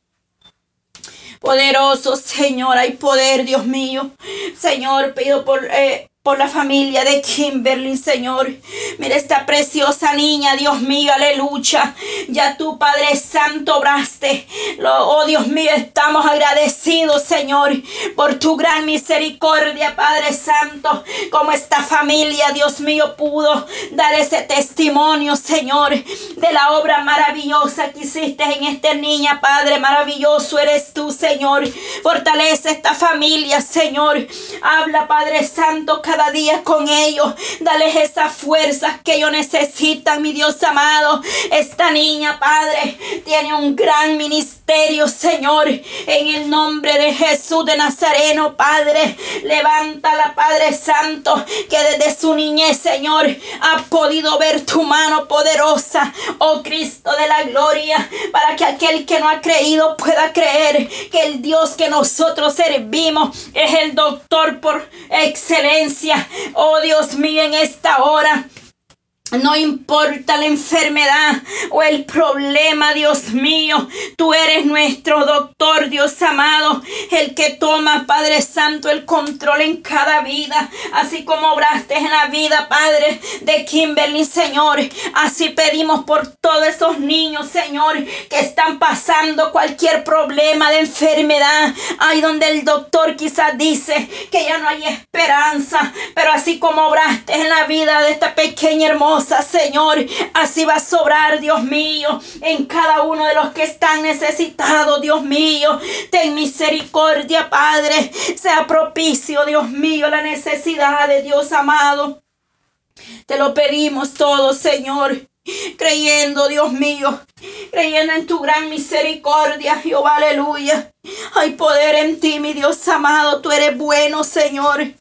Poderoso Señor, hay poder, Dios mío. Señor, pido por eh, por la familia de Kimberly, Señor. Mira esta preciosa niña, Dios mío, aleluya. Ya tú, Padre Santo, obraste. Oh, Dios mío, estamos agradecidos, Señor, por tu gran misericordia, Padre Santo. Como esta familia, Dios mío, pudo dar ese testimonio, Señor, de la obra maravillosa que hiciste en esta niña, Padre. Maravilloso eres tú, Señor. Fortalece esta familia, Señor. Habla, Padre Santo, cada día con ellos. Dales esas fuerzas que ellos necesitan, mi Dios amado. Esta niña, Padre, tiene un gran ministerio, Señor. En el nombre de Jesús de Nazareno, Padre. Levántala, Padre Santo, que desde su niñez, Señor, ha podido ver tu mano poderosa, oh Cristo de la gloria, para que aquel que no ha creído pueda creer que el Dios que nosotros servimos es el doctor por excelencia Oh Dios mío, en esta hora no importa la enfermedad o el problema, Dios mío. Tú eres nuestro doctor, Dios amado. El que toma, Padre Santo, el control en cada vida. Así como obraste en la vida, Padre, de Kimberly, Señor. Así pedimos por todos esos niños, Señor, que están pasando cualquier problema de enfermedad. Ahí donde el doctor quizás dice que ya no hay esperanza. Pero así como obraste en la vida de esta pequeña hermosa Señor. Así va a sobrar, Dios mío, en cada uno de los que están necesitados, Dios mío. Ten misericordia, Padre. Sea propicio, Dios mío, la necesidad de Dios amado. Te lo pedimos todo, Señor. Creyendo, Dios mío, creyendo en tu gran misericordia, Jehová, aleluya. Hay poder en ti, mi Dios amado. Tú eres bueno, Señor.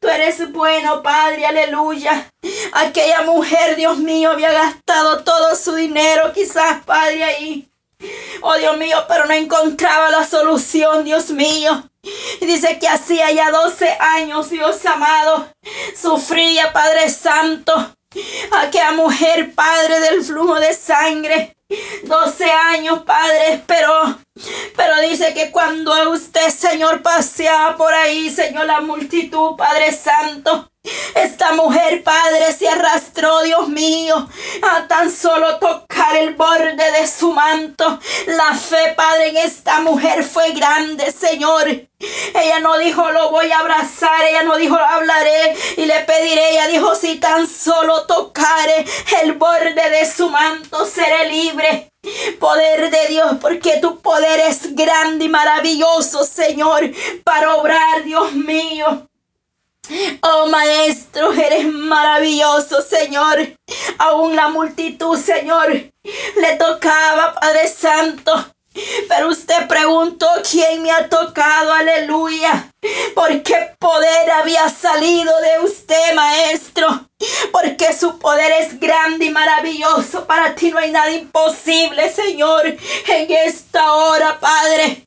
Tú eres bueno, Padre, aleluya. Aquella mujer, Dios mío, había gastado todo su dinero, quizás, Padre, ahí. Oh Dios mío, pero no encontraba la solución, Dios mío. Dice que hacía ya 12 años, Dios amado, sufría, Padre Santo. Aquella mujer, Padre del flujo de sangre. 12 años, Padre, esperó. Pero dice que cuando usted, Señor, paseaba por ahí, Señor, la multitud, Padre Santo, esta mujer, Padre, se arrastró, Dios mío, a tan solo tocar el borde de su manto. La fe, Padre, en esta mujer fue grande, Señor. Ella no dijo, lo voy a abrazar. Ella no dijo, hablaré y le pediré. Ella dijo, si tan solo tocare el borde de su manto, seré libre. Poder de Dios, porque tu poder es grande y maravilloso, Señor, para obrar, Dios mío. Oh Maestro, eres maravilloso, Señor. Aún la multitud, Señor, le tocaba, Padre Santo. Pero usted preguntó quién me ha tocado, aleluya. Porque poder había salido de usted, maestro. Porque su poder es grande y maravilloso. Para ti no hay nada imposible, Señor. En esta hora, Padre.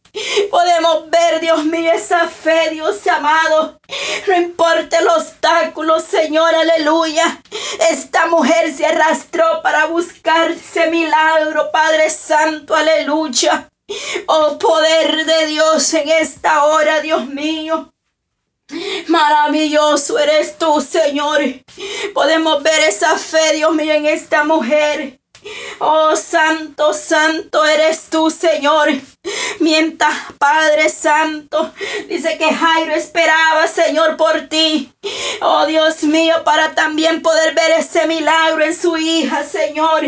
Podemos ver, Dios mío, esa fe, Dios amado. No importa el obstáculo, Señor, aleluya. Esta mujer se arrastró para buscar ese milagro, Padre Santo, aleluya. Oh poder de Dios en esta hora, Dios mío. Maravilloso eres tú, Señor. Podemos ver esa fe, Dios mío, en esta mujer. Oh, santo, santo eres tú, Señor. Mientras, Padre Santo, dice que Jairo esperaba, Señor, por ti. Oh, Dios mío, para también poder ver ese milagro en su hija, Señor.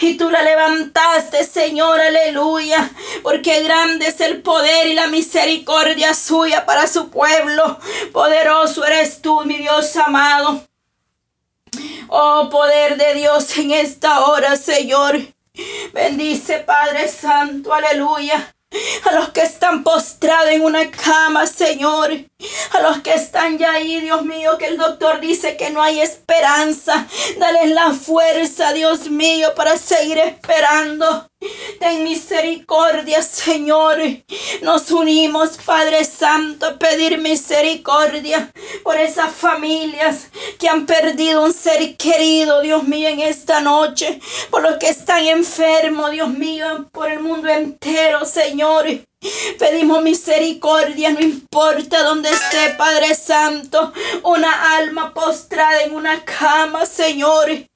Y tú la levantaste, Señor, aleluya. Porque grande es el poder y la misericordia suya para su pueblo. Poderoso eres tú, mi Dios amado. Oh poder de Dios en esta hora, Señor. Bendice, Padre Santo, aleluya. A los que están postrados en una cama, Señor. A los que están ya ahí, Dios mío, que el doctor dice que no hay esperanza. Dale la fuerza, Dios mío, para seguir esperando. Ten misericordia, Señor. Nos unimos, Padre Santo, a pedir misericordia por esas familias que han perdido un ser querido, Dios mío, en esta noche. Por los que están enfermos, Dios mío, por el mundo entero, Señor. Pedimos misericordia, no importa dónde esté, Padre Santo, una alma postrada en una cama, Señor.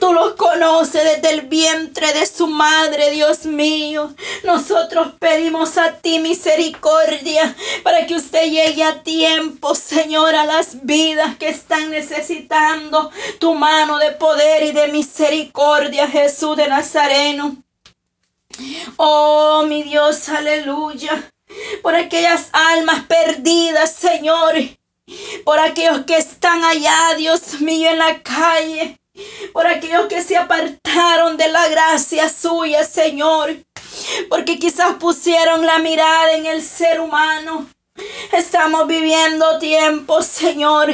Tú los conoces desde el vientre de su madre, Dios mío. Nosotros pedimos a ti misericordia para que usted llegue a tiempo, Señor, a las vidas que están necesitando tu mano de poder y de misericordia, Jesús de Nazareno. Oh, mi Dios, aleluya. Por aquellas almas perdidas, Señor. Por aquellos que están allá, Dios mío, en la calle. Por aquellos que se apartaron de la gracia suya, Señor. Porque quizás pusieron la mirada en el ser humano. Estamos viviendo tiempos, Señor,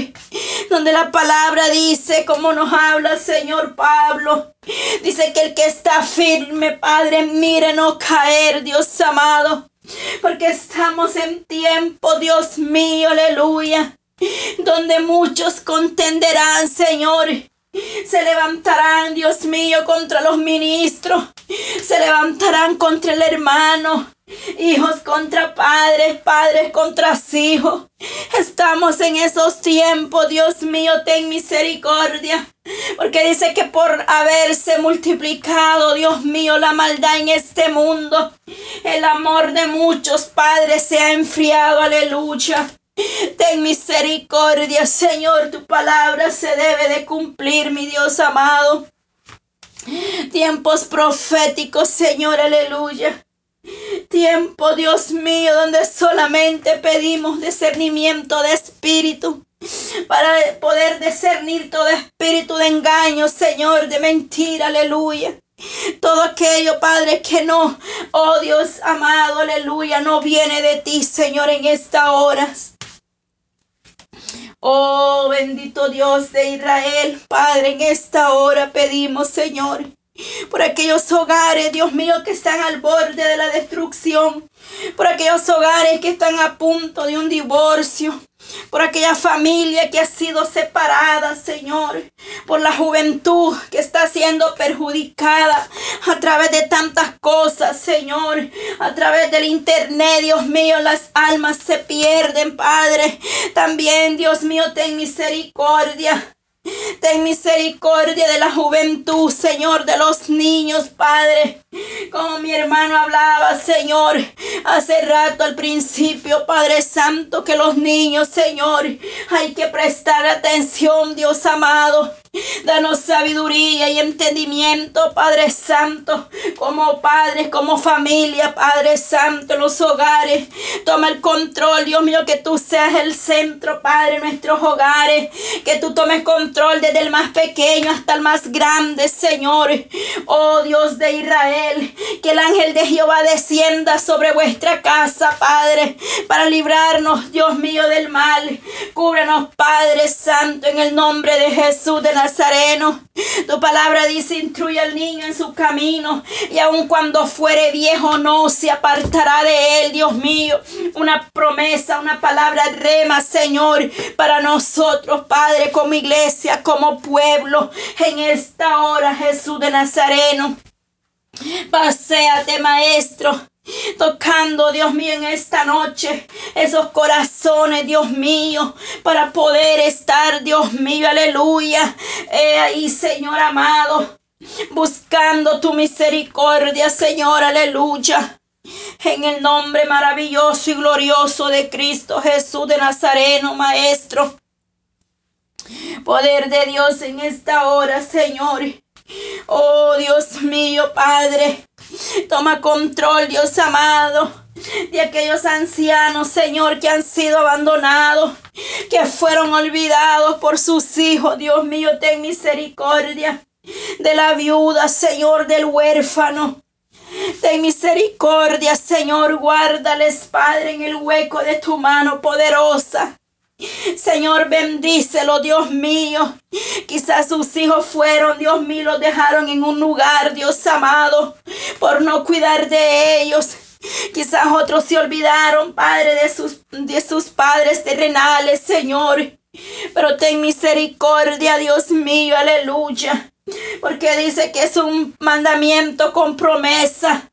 donde la palabra dice, como nos habla Señor Pablo, dice que el que está firme, Padre, mire no caer, Dios amado, porque estamos en tiempo, Dios mío, aleluya, donde muchos contenderán, Señor, se levantarán, Dios mío, contra los ministros. Se levantarán contra el hermano. Hijos contra padres, padres contra hijos. Estamos en esos tiempos, Dios mío, ten misericordia. Porque dice que por haberse multiplicado, Dios mío, la maldad en este mundo, el amor de muchos padres se ha enfriado, aleluya. Ten misericordia, Señor, tu palabra se debe de cumplir, mi Dios amado. Tiempos proféticos, Señor, aleluya. Tiempo, Dios mío, donde solamente pedimos discernimiento de espíritu para poder discernir todo espíritu de engaño, Señor, de mentira, aleluya. Todo aquello, Padre, que no, oh Dios amado, aleluya, no viene de ti, Señor, en esta hora. Oh bendito Dios de Israel, Padre, en esta hora pedimos, Señor, por aquellos hogares, Dios mío, que están al borde de la destrucción, por aquellos hogares que están a punto de un divorcio, por aquella familia que ha sido separada, Señor, por la juventud que está siendo perjudicada a través de tantas cosas, Señor, a través del internet, Dios mío, las almas se pierden, Padre. También, Dios mío, ten misericordia. Ten misericordia de la juventud, Señor, de los niños, Padre. Como mi hermano hablaba, Señor, hace rato al principio, Padre Santo, que los niños, Señor, hay que prestar atención, Dios amado. Danos sabiduría y entendimiento, Padre Santo, como padres, como familia, Padre Santo, los hogares. Toma el control, Dios mío, que tú seas el centro, Padre, nuestros hogares. Que tú tomes control desde el más pequeño hasta el más grande, Señor. Oh Dios de Israel, que el ángel de Jehová descienda sobre vuestra casa, Padre, para librarnos, Dios mío, del mal. Cúbranos, Padre Santo, en el nombre de Jesús de Nazareno. Tu palabra dice, instruye al niño en su camino y aun cuando fuere viejo no se apartará de él, Dios mío. Una promesa, una palabra rema, Señor, para nosotros, Padre, como iglesia, como pueblo, en esta hora, Jesús de Nazareno. Paseate, Maestro, tocando, Dios mío, en esta noche esos corazones, Dios mío, para poder estar, Dios mío, aleluya, eh, ahí, Señor amado, buscando tu misericordia, Señor, aleluya. En el nombre maravilloso y glorioso de Cristo Jesús de Nazareno, Maestro. Poder de Dios en esta hora, Señor. Oh Dios mío, Padre. Toma control, Dios amado de aquellos ancianos, Señor, que han sido abandonados, que fueron olvidados por sus hijos. Dios mío, ten misericordia de la viuda, Señor, del huérfano. Ten misericordia, Señor, guárdales, Padre, en el hueco de tu mano poderosa. Señor, bendícelo, Dios mío. Quizás sus hijos fueron, Dios mío, los dejaron en un lugar, Dios amado, por no cuidar de ellos. Quizás otros se olvidaron, Padre, de sus, de sus padres terrenales, Señor. Pero ten misericordia, Dios mío, aleluya. Porque dice que es un mandamiento con promesa.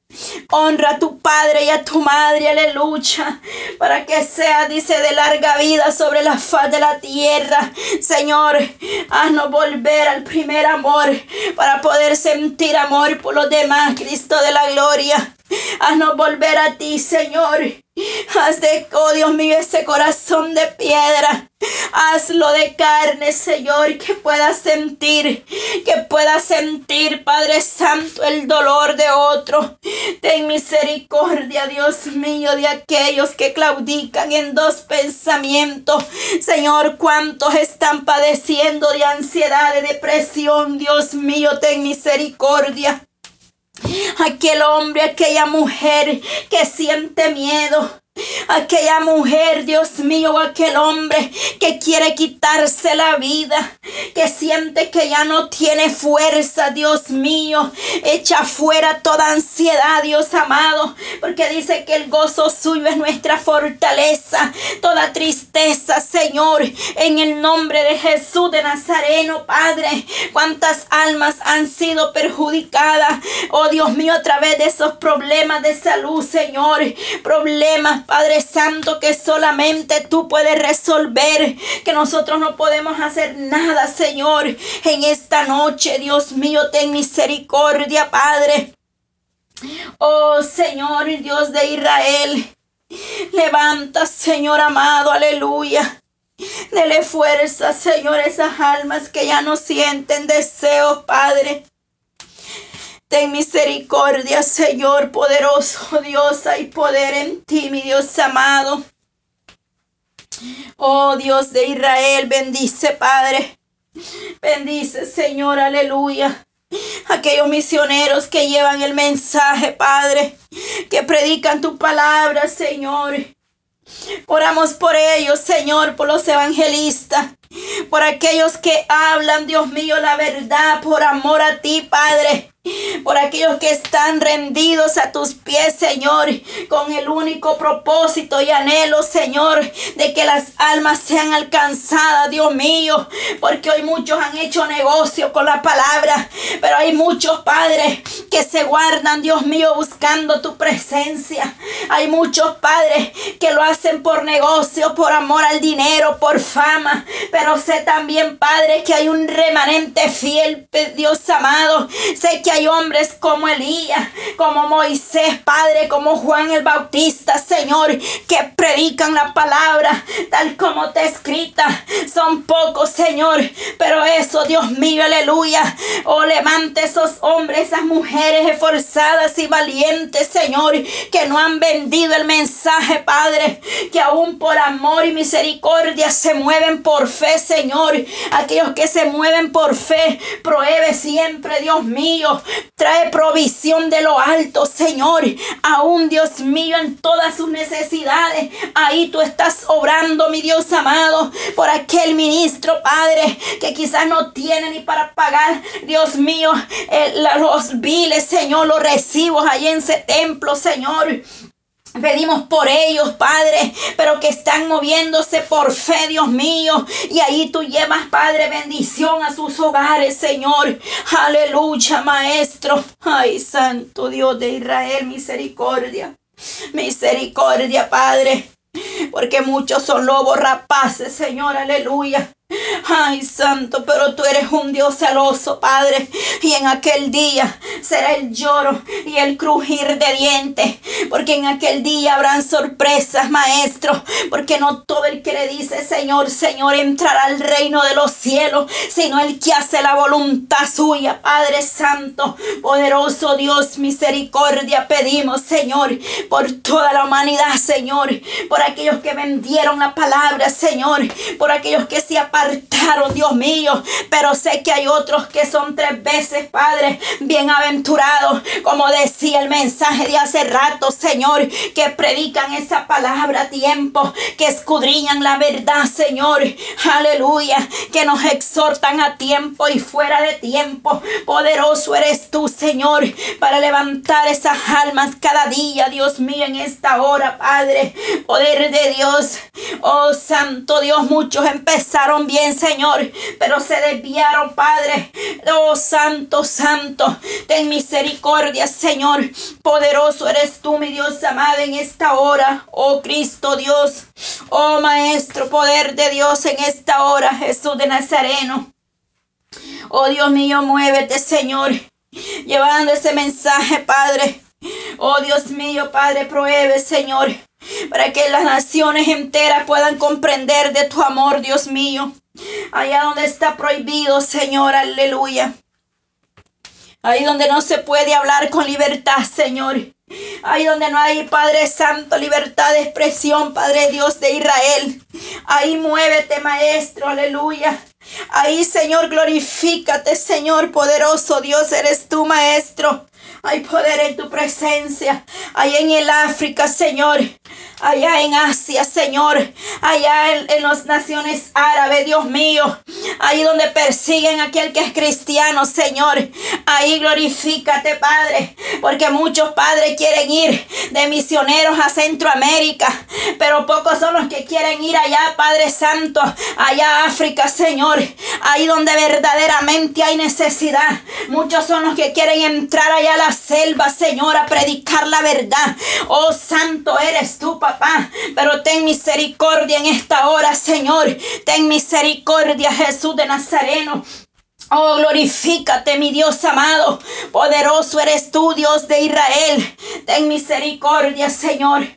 Honra a tu padre y a tu madre, aleluya, para que sea, dice, de larga vida sobre la faz de la tierra. Señor, haznos volver al primer amor para poder sentir amor por los demás, Cristo de la gloria. Haznos volver a ti, Señor. Haz de, oh Dios mío, ese corazón de piedra. Hazlo de carne, Señor, que pueda sentir, que pueda sentir, Padre Santo, el dolor de otro. Ten misericordia, Dios mío, de aquellos que claudican en dos pensamientos. Señor, cuántos están padeciendo de ansiedad, de depresión. Dios mío, ten misericordia. Aquel hombre, aquella mujer que siente miedo, aquella mujer, Dios mío, aquel hombre que quiere quitarse la vida, que siente que ya no tiene fuerza, Dios mío, echa fuera toda ansiedad, Dios amado, porque dice que el gozo suyo es nuestra fortaleza, toda tristeza, Señor, en el nombre de Jesús de Nazareno, Padre, cuántas almas han sido perjudicadas, oh Dios mío, a través de esos problemas de salud, Señor, problemas Padre Santo, que solamente tú puedes resolver, que nosotros no podemos hacer nada, Señor, en esta noche. Dios mío, ten misericordia, Padre. Oh Señor, Dios de Israel, levanta, Señor amado, aleluya. Dele fuerza, Señor, esas almas que ya no sienten deseos, Padre. Ten misericordia, Señor poderoso Dios. Hay poder en ti, mi Dios amado. Oh Dios de Israel, bendice, Padre. Bendice, Señor, aleluya. Aquellos misioneros que llevan el mensaje, Padre, que predican tu palabra, Señor. Oramos por ellos, Señor, por los evangelistas, por aquellos que hablan, Dios mío, la verdad, por amor a ti, Padre por aquellos que están rendidos a tus pies, Señor, con el único propósito y anhelo, Señor, de que las almas sean alcanzadas, Dios mío, porque hoy muchos han hecho negocio con la palabra, pero hay muchos padres que se guardan, Dios mío, buscando tu presencia. Hay muchos padres que lo hacen por negocio, por amor al dinero, por fama, pero sé también, Padre, que hay un remanente fiel, Dios amado. Sé que hay hay hombres como Elías, como Moisés, Padre, como Juan el Bautista, Señor, que predican la palabra tal como te escrita. Son pocos, Señor, pero eso, Dios mío, aleluya. Oh, levante esos hombres, esas mujeres esforzadas y valientes, Señor, que no han vendido el mensaje, Padre, que aún por amor y misericordia se mueven por fe, Señor. Aquellos que se mueven por fe, pruebe siempre, Dios mío. Trae provisión de lo alto, Señor. Aún, Dios mío, en todas sus necesidades. Ahí tú estás obrando, mi Dios amado, por aquel ministro, Padre, que quizás no tiene ni para pagar, Dios mío, los biles, Señor, los recibos ahí en ese templo, Señor. Pedimos por ellos, Padre, pero que están moviéndose por fe, Dios mío. Y ahí tú llevas, Padre, bendición a sus hogares, Señor. Aleluya, Maestro. Ay, Santo Dios de Israel, misericordia. Misericordia, Padre. Porque muchos son lobos rapaces, Señor, aleluya. Ay, santo, pero tú eres un Dios celoso, Padre. Y en aquel día será el lloro y el crujir de dientes. Porque en aquel día habrán sorpresas, maestro. Porque no todo el que le dice, Señor, Señor, entrará al reino de los cielos, sino el que hace la voluntad suya, Padre Santo, poderoso Dios, misericordia. Pedimos, Señor, por toda la humanidad, Señor, por aquellos que vendieron la palabra, Señor, por aquellos que se Dios mío. Pero sé que hay otros que son tres veces, Padre, bienaventurados. Como decía el mensaje de hace rato, Señor, que predican esa palabra a tiempo, que escudriñan la verdad, Señor. Aleluya. Que nos exhortan a tiempo y fuera de tiempo. Poderoso eres tú, Señor, para levantar esas almas cada día, Dios mío, en esta hora, Padre. Poder de Dios. Oh, Santo Dios, muchos empezaron bien, Señor, pero se desviaron, Padre. Oh, Santo, Santo, ten misericordia, Señor. Poderoso eres tú, mi Dios amado, en esta hora. Oh, Cristo Dios. Oh, Maestro, poder de Dios en esta hora, Jesús de Nazareno. Oh, Dios mío, muévete, Señor, llevando ese mensaje, Padre. Oh Dios mío, Padre, pruebe, Señor, para que las naciones enteras puedan comprender de tu amor, Dios mío. Allá donde está prohibido, Señor, aleluya. Ahí donde no se puede hablar con libertad, Señor. Ahí donde no hay, Padre Santo, libertad de expresión, Padre Dios de Israel. Ahí muévete, Maestro, aleluya. Ahí, Señor, glorifícate, Señor poderoso. Dios eres tú, Maestro. Hay poder en tu presencia. Ahí en el África, Señor. Allá en Asia, Señor. Allá en, las naciones árabes, Dios mío. Ahí donde persiguen a aquel que es cristiano, Señor. Ahí glorifícate, Padre. Porque muchos padres quieren ir de misioneros a Centroamérica. Pero pocos son los que quieren ir allá, Padre Santo. Allá África, Señor. Ahí donde verdaderamente hay necesidad. Muchos son los que quieren entrar allá a la selva, Señor, a predicar la verdad. Oh, santo eres tú, papá. Pero ten misericordia en esta hora, Señor. Ten misericordia, Jesús de Nazareno. Oh, glorifícate, mi Dios amado. Poderoso eres tú, Dios de Israel. Ten misericordia, Señor.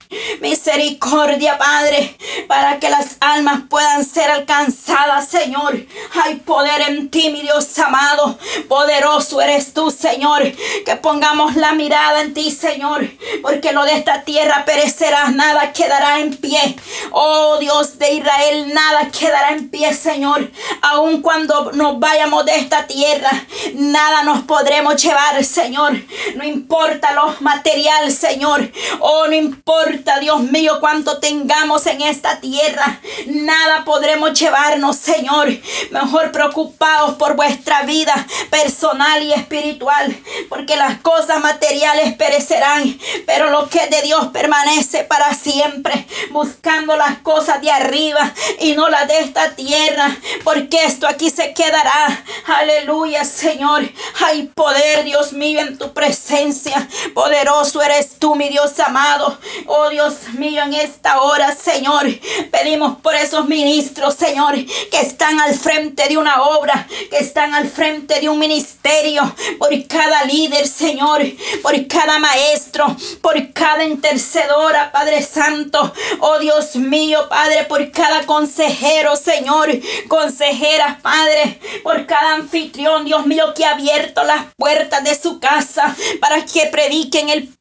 Misericordia, Padre, para que las almas puedan ser alcanzadas, Señor. Hay poder en ti, mi Dios amado. Poderoso eres tú, Señor. Que pongamos la mirada en ti, Señor. Porque lo de esta tierra perecerá, nada quedará en pie. Oh, Dios de Israel, nada quedará en pie, Señor. Aun cuando nos vayamos de esta tierra, nada nos podremos llevar, Señor. No importa lo material, Señor. Oh, no importa, Dios mío, cuánto tengamos en esta tierra. Nada podremos llevarnos, Señor. Mejor preocupados por vuestra vida personal y espiritual. Porque las cosas materiales perecerán, pero lo que es de Dios permanece para siempre. Buscando las cosas de arriba y no las de esta tierra. Porque esto aquí se quedará. Aleluya, Señor. Hay poder, Dios mío, en tu presencia. Poderoso eres tú, mi Dios amado. Oh Dios mío, en esta hora, Señor, pedimos por esos ministros, Señor, que están al frente de una obra, que están al frente de un ministerio, por cada líder, Señor, por cada maestro, por cada intercedora, Padre Santo. Oh Dios mío, Padre, por cada consejero, Señor, consejeras, Padre, por cada anfitrión, Dios mío, que ha abierto las puertas de su casa para que prediquen el,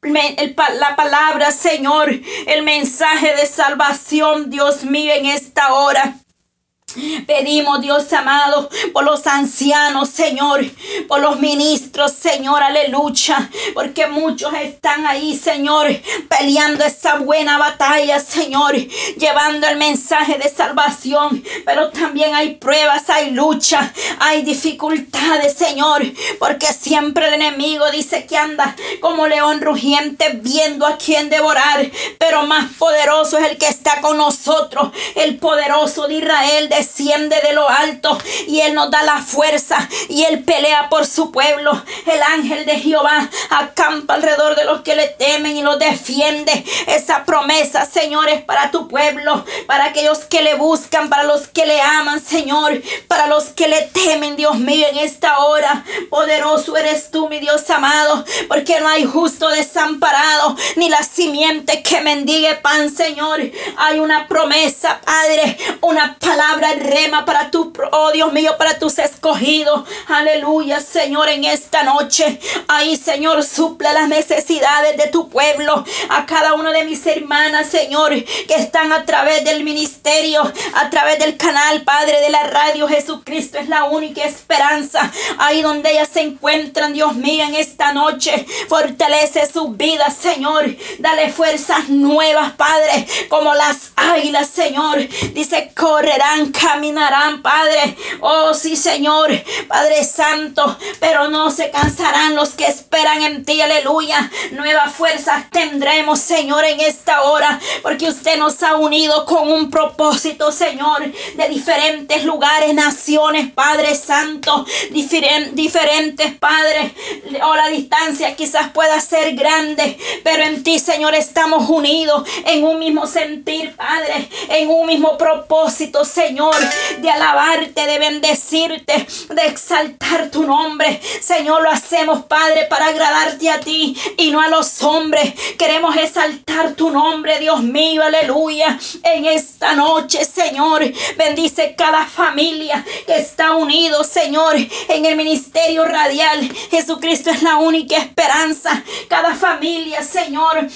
la palabra, Señor, el mensaje de salvación, Dios mío, en esta hora. Pedimos, Dios amado, por los ancianos, Señor, por los ministros, Señor, aleluya, porque muchos están ahí, Señor, peleando esa buena batalla, Señor, llevando el mensaje de salvación, pero también hay pruebas, hay lucha, hay dificultades, Señor, porque siempre el enemigo dice que anda como león rugiente viendo a quien devorar, pero más poderoso es el que está con nosotros, el poderoso de Israel, de desciende de lo alto y Él nos da la fuerza y Él pelea por su pueblo. El ángel de Jehová acampa alrededor de los que le temen y los defiende. Esa promesa, Señor, es para tu pueblo, para aquellos que le buscan, para los que le aman, Señor, para los que le temen, Dios mío, en esta hora. Poderoso eres tú, mi Dios amado, porque no hay justo desamparado, ni la simiente que mendigue pan, Señor. Hay una promesa, Padre, una palabra rema para tu, oh Dios mío, para tus escogidos. Aleluya, Señor, en esta noche. Ahí, Señor, suple las necesidades de tu pueblo. A cada una de mis hermanas, Señor, que están a través del ministerio, a través del canal, Padre, de la radio. Jesucristo es la única esperanza. Ahí donde ellas se encuentran, Dios mío, en esta noche. Fortalece su vida, Señor. Dale fuerzas nuevas, Padre, como las águilas, Señor. Dice, correrán, caminarán, Padre. Oh, sí, Señor, Padre Santo, pero no se cansarán los que esperan en ti, aleluya. Nuevas fuerzas tendremos, Señor, en esta hora, porque usted nos ha unido con un propósito, Señor, de diferentes lugares, naciones, Padre Santo, diferentes, Padre. O la distancia quizás pueda ser grande, pero en ti, Señor, estamos unidos en un mismo sentir, Padre, en un mismo propósito, Señor de alabarte, de bendecirte, de exaltar tu nombre. Señor, lo hacemos, Padre, para agradarte a ti y no a los hombres. Queremos exaltar tu nombre, Dios mío, aleluya. En esta noche, Señor, bendice cada familia que está unido, Señor, en el ministerio radial. Jesucristo es la única esperanza. Cada familia, Señor,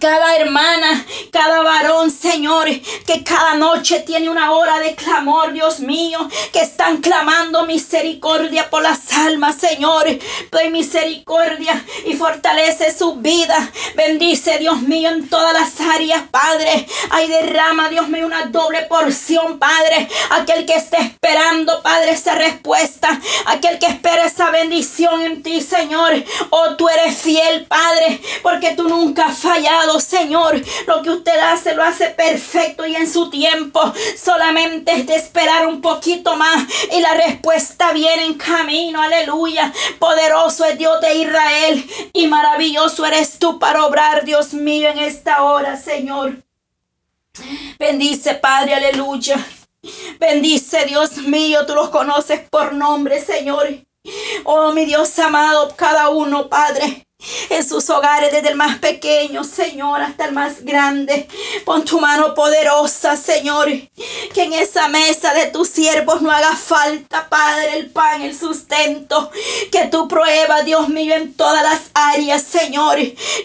cada hermana, cada varón, Señor, que cada noche tiene una hora de clamor, Dios mío, que están clamando misericordia por las almas, Señor. Doy misericordia y fortalece su vida. Bendice, Dios mío, en todas las áreas, Padre. Ay, derrama, Dios mío, una doble porción, Padre. Aquel que esté esperando, Padre, esa respuesta. Aquel que espera esa bendición en ti, Señor. Oh, tú eres fiel, Padre, porque tú nunca fallas Señor. Lo que usted hace lo hace perfecto y en su tiempo. Solamente es de esperar un poquito más y la respuesta viene en camino. Aleluya. Poderoso es Dios de Israel y maravilloso eres tú para obrar, Dios mío, en esta hora, Señor. Bendice, Padre, aleluya. Bendice, Dios mío, tú los conoces por nombre, Señor. Oh, mi Dios amado, cada uno, Padre en sus hogares, desde el más pequeño, Señor, hasta el más grande. Pon tu mano poderosa, Señor, que en esa mesa de tus siervos no haga falta, Padre, el pan, el sustento. Que tú pruebas, Dios mío, en todas las áreas, Señor.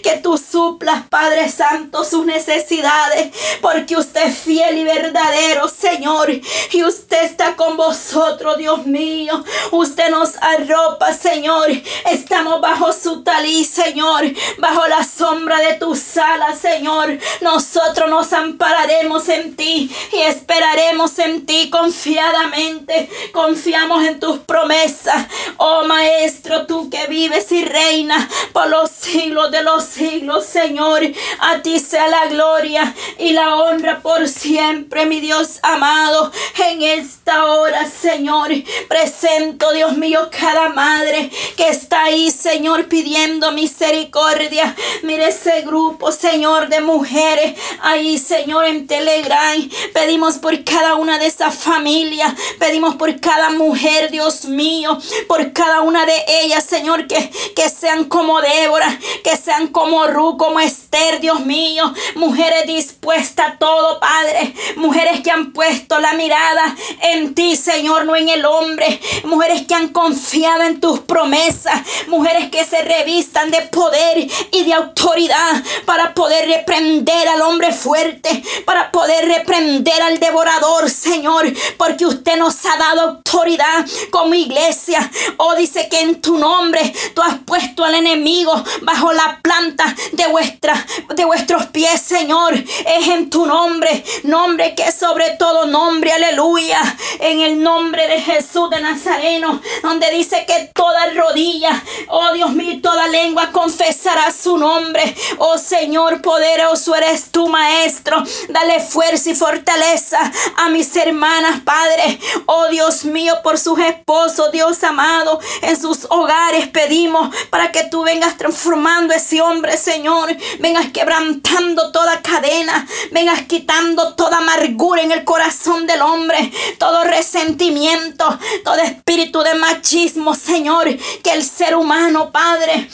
Que tú suplas, Padre Santo, sus necesidades, porque usted es fiel y verdadero, Señor. Y usted está con vosotros, Dios mío. Usted nos arropa, Señor. Estamos bajo su taliz Señor, bajo la sombra de tu sala, Señor. Nosotros nos ampararemos en ti y esperaremos en ti confiadamente. Confiamos en tus promesas. Oh Maestro, tú que vives y reinas por los siglos de los siglos, Señor. A ti sea la gloria y la honra por siempre, mi Dios amado. En esta hora, Señor, presento, Dios mío, cada madre que está ahí, Señor, pidiendo misericordia. Mire ese grupo, Señor, de mujeres ahí, Señor, en Telegram. Pedimos por cada una de esas familias. Pedimos por cada mujer, Dios mío, por cada una de ellas, Señor, que, que sean como Débora, que sean como Ru, como Esther, Dios mío. Mujeres dispuestas a todo, Padre. Mujeres que han puesto la mirada en ti, Señor, no en el hombre. Mujeres que han confiado en tus promesas. Mujeres que se revistan de poder y de autoridad para poder reprender al hombre fuerte, para poder reprender al devorador, Señor, porque usted nos ha dado autoridad como iglesia. Oh, dice que en tu nombre tú has puesto al enemigo bajo la planta de vuestra de vuestros pies, Señor. Es en tu nombre, nombre que sobre todo nombre, aleluya. En el nombre de Jesús de Nazareno, donde dice que toda rodilla, oh Dios mío, toda lengua confesará su nombre. Oh Señor, poderoso eres tu maestro. Dale fuerza y fortaleza a mis hermanas, Padre. Oh Dios mío, por sus esposos, Dios amado, en sus hogares pedimos para que tú vengas transformando ese hombre, Señor. Vengas quebrantando toda cadena. Vengas quitando toda amargura en el corazón del hombre. Todo resentimiento, todo espíritu de machismo, Señor. Que el ser humano, Padre,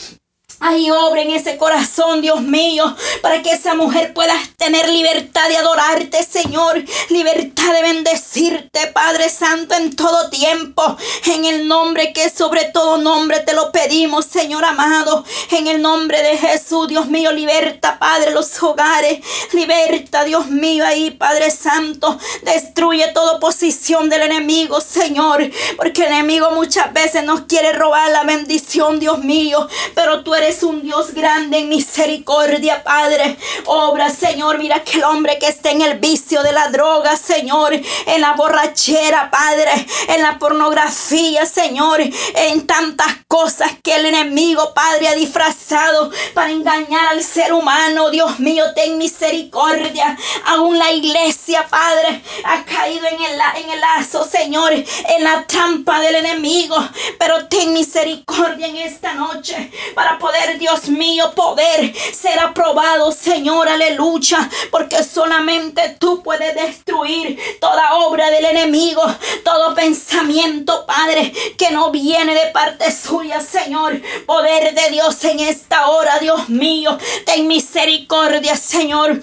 Ay, obra en ese corazón, Dios mío, para que esa mujer pueda tener libertad de adorarte, Señor, libertad de bendecirte, Padre Santo, en todo tiempo. En el nombre que sobre todo nombre te lo pedimos, Señor amado. En el nombre de Jesús, Dios mío, liberta, Padre, los hogares. Liberta, Dios mío, ahí, Padre Santo. Destruye toda oposición del enemigo, Señor, porque el enemigo muchas veces nos quiere robar la bendición, Dios mío, pero tú eres es un Dios grande en misericordia, Padre. Obra, Señor. Mira que el hombre que está en el vicio de la droga, Señor. En la borrachera, Padre. En la pornografía, Señor. En tantas cosas que el enemigo, Padre, ha disfrazado para engañar al ser humano. Dios mío, ten misericordia. Aún la iglesia, Padre, ha caído en el, en el lazo, Señor. En la trampa del enemigo. Pero ten misericordia en esta noche para poder Dios mío, poder ser aprobado, Señor, aleluya, porque solamente tú puedes destruir toda obra del enemigo, todo pensamiento, Padre, que no viene de parte suya, Señor. Poder de Dios en esta hora, Dios mío, ten misericordia, Señor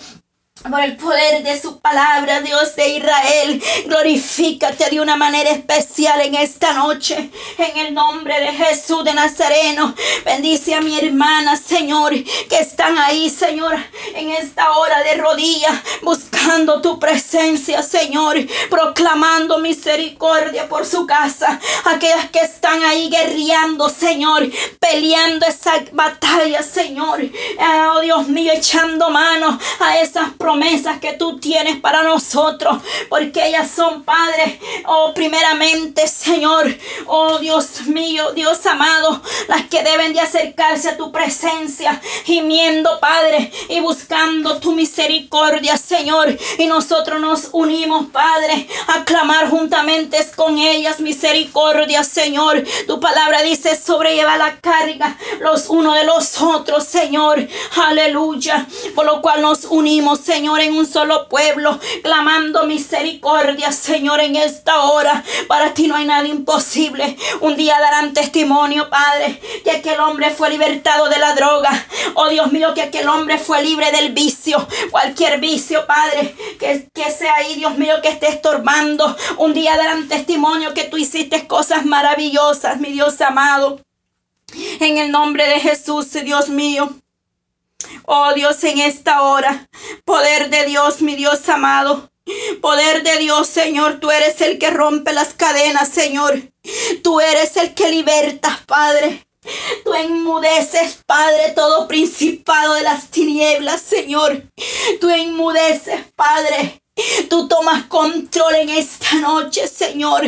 por el poder de su palabra, Dios de Israel. Glorifícate de una manera especial en esta noche. En el nombre de Jesús de Nazareno. Bendice a mi hermana, Señor, que están ahí, Señor, en esta hora de rodillas, buscando tu presencia, Señor, proclamando misericordia por su casa. Aquellas que están ahí guerreando, Señor, peleando esa batalla, Señor. Oh Dios mío, echando mano a esas promesas promesas que tú tienes para nosotros, porque ellas son, Padre, oh, primeramente, Señor, oh Dios mío, Dios amado, las que deben de acercarse a tu presencia, gimiendo, Padre, y buscando tu misericordia, Señor, y nosotros nos unimos, Padre, a clamar juntamente con ellas misericordia, Señor. Tu palabra dice, sobrelleva la carga los unos de los otros, Señor, aleluya, por lo cual nos unimos, Señor Señor, en un solo pueblo, clamando misericordia, Señor, en esta hora. Para ti no hay nada imposible. Un día darán testimonio, Padre, que aquel hombre fue libertado de la droga. Oh Dios mío, que aquel hombre fue libre del vicio. Cualquier vicio, Padre, que, que sea ahí, Dios mío, que esté estorbando. Un día darán testimonio que tú hiciste cosas maravillosas, mi Dios amado. En el nombre de Jesús, Dios mío. Oh Dios, en esta hora, poder de Dios, mi Dios amado. Poder de Dios, Señor, tú eres el que rompe las cadenas, Señor. Tú eres el que libertas, Padre. Tú enmudeces, Padre, todo principado de las tinieblas, Señor. Tú enmudeces, Padre, Tú tomas control en esta noche, Señor.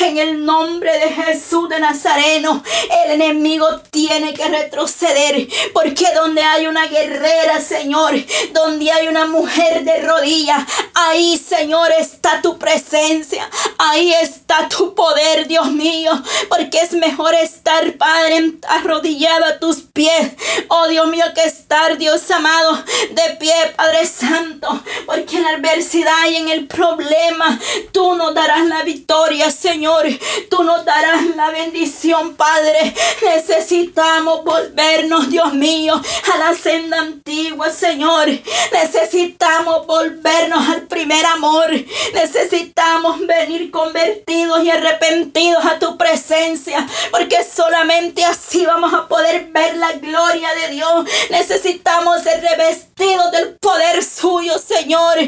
En el nombre de Jesús de Nazareno, el enemigo tiene que retroceder. Porque donde hay una guerrera, Señor, donde hay una mujer de rodillas, ahí, Señor, está tu presencia. Ahí está tu poder, Dios mío. Porque es mejor estar, Padre, arrodillado a tus pies. Oh, Dios mío, que estar, Dios amado, de pie, Padre Santo. Porque en la adversidad y en el problema, tú nos darás la victoria, Señor. Tú nos darás la bendición, Padre. Necesitamos volvernos, Dios mío, a la senda antigua, Señor. Necesitamos volvernos al primer amor. Necesitamos venir convertidos y arrepentidos a tu presencia, porque solamente así vamos a poder ver la gloria de Dios. Necesitamos ser revestidos del poder suyo, Señor.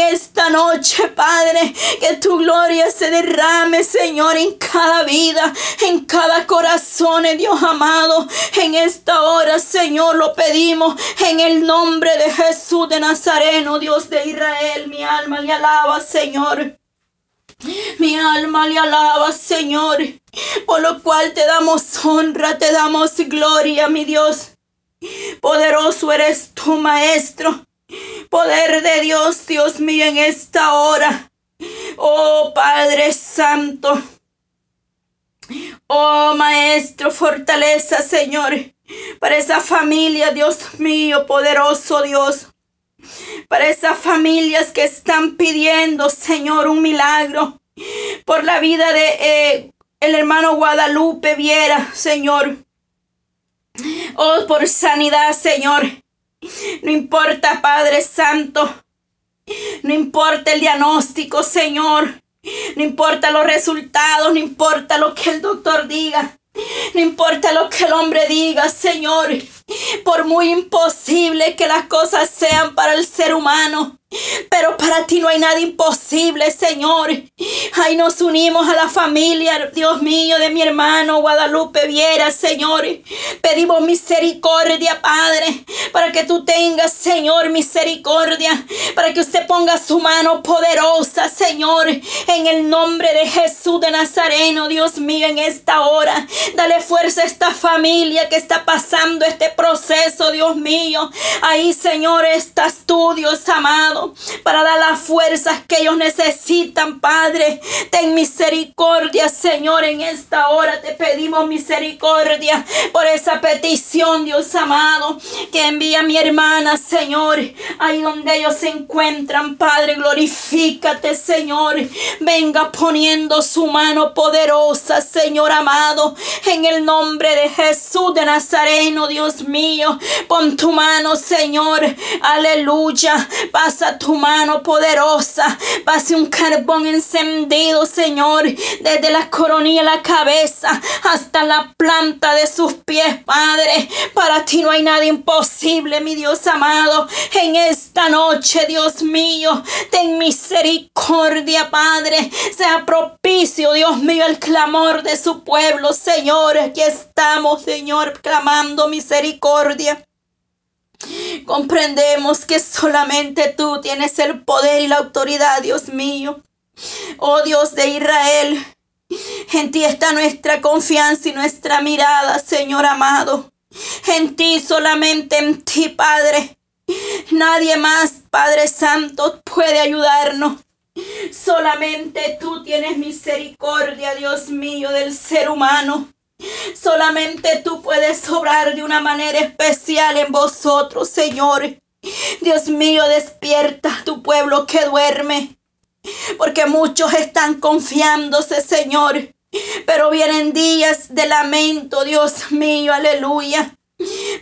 Esta noche, Padre, que tu gloria se derrame, Señor, en cada vida, en cada corazón, eh, Dios amado. En esta hora, Señor, lo pedimos en el nombre de Jesús de Nazareno, Dios de Israel. Mi alma le alaba, Señor. Mi alma le alaba, Señor, por lo cual te damos honra, te damos gloria, mi Dios. Poderoso eres tu Maestro. Poder de Dios, Dios mío, en esta hora. Oh Padre Santo. Oh Maestro, fortaleza, Señor, para esa familia, Dios mío, poderoso Dios. Para esas familias que están pidiendo, Señor, un milagro. Por la vida de eh, el hermano Guadalupe Viera, Señor. Oh, por sanidad, Señor. No importa, Padre Santo. No importa el diagnóstico, Señor. No importa los resultados, no importa lo que el doctor diga. No importa lo que el hombre diga, Señor. Por muy imposible que las cosas sean para el ser humano. Pero para ti no hay nada imposible, Señor. Ahí nos unimos a la familia, Dios mío, de mi hermano Guadalupe Viera, Señor. Pedimos misericordia, Padre, para que tú tengas, Señor, misericordia, para que usted ponga su mano poderosa, Señor, en el nombre de Jesús de Nazareno, Dios mío, en esta hora. Dale fuerza a esta familia que está pasando este proceso, Dios mío. Ahí, Señor, estás tú, Dios amado para dar las fuerzas que ellos necesitan, Padre. Ten misericordia, Señor, en esta hora te pedimos misericordia por esa petición, Dios amado, que envía mi hermana, Señor, ahí donde ellos se encuentran, Padre, glorifícate, Señor. Venga poniendo su mano poderosa, Señor amado, en el nombre de Jesús de Nazareno, Dios mío. Pon tu mano, Señor. Aleluya. Pasa tu mano poderosa. Pase un carbón encendido, Señor, desde la coronilla la cabeza hasta la planta de sus pies, Padre. Para ti no hay nada imposible, mi Dios amado. En esta noche, Dios mío, ten misericordia, Padre. Sea propicio, Dios mío, el clamor de su pueblo, Señor. Aquí estamos, Señor, clamando misericordia. Comprendemos que solamente tú tienes el poder y la autoridad, Dios mío. Oh Dios de Israel, en ti está nuestra confianza y nuestra mirada, Señor amado. En ti, solamente en ti, Padre. Nadie más, Padre Santo, puede ayudarnos. Solamente tú tienes misericordia, Dios mío, del ser humano. Solamente tú puedes obrar de una manera especial en vosotros, Señor. Dios mío, despierta tu pueblo que duerme. Porque muchos están confiándose, Señor. Pero vienen días de lamento, Dios mío, aleluya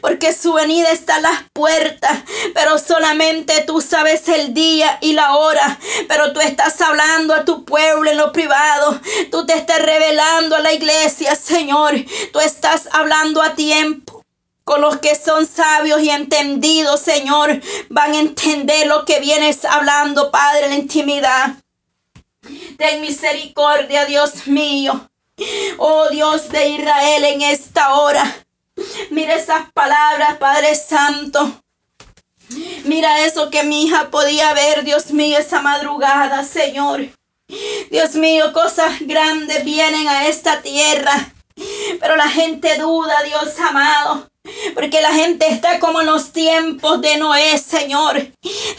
porque su venida está a las puertas, pero solamente tú sabes el día y la hora, pero tú estás hablando a tu pueblo en lo privado, tú te estás revelando a la iglesia, Señor, tú estás hablando a tiempo. Con los que son sabios y entendidos, Señor, van a entender lo que vienes hablando, Padre, en la intimidad. Ten misericordia, Dios mío. Oh Dios de Israel, en esta hora. Mira esas palabras, Padre Santo. Mira eso que mi hija podía ver, Dios mío, esa madrugada, Señor. Dios mío, cosas grandes vienen a esta tierra. Pero la gente duda, Dios amado. Porque la gente está como en los tiempos de Noé, Señor.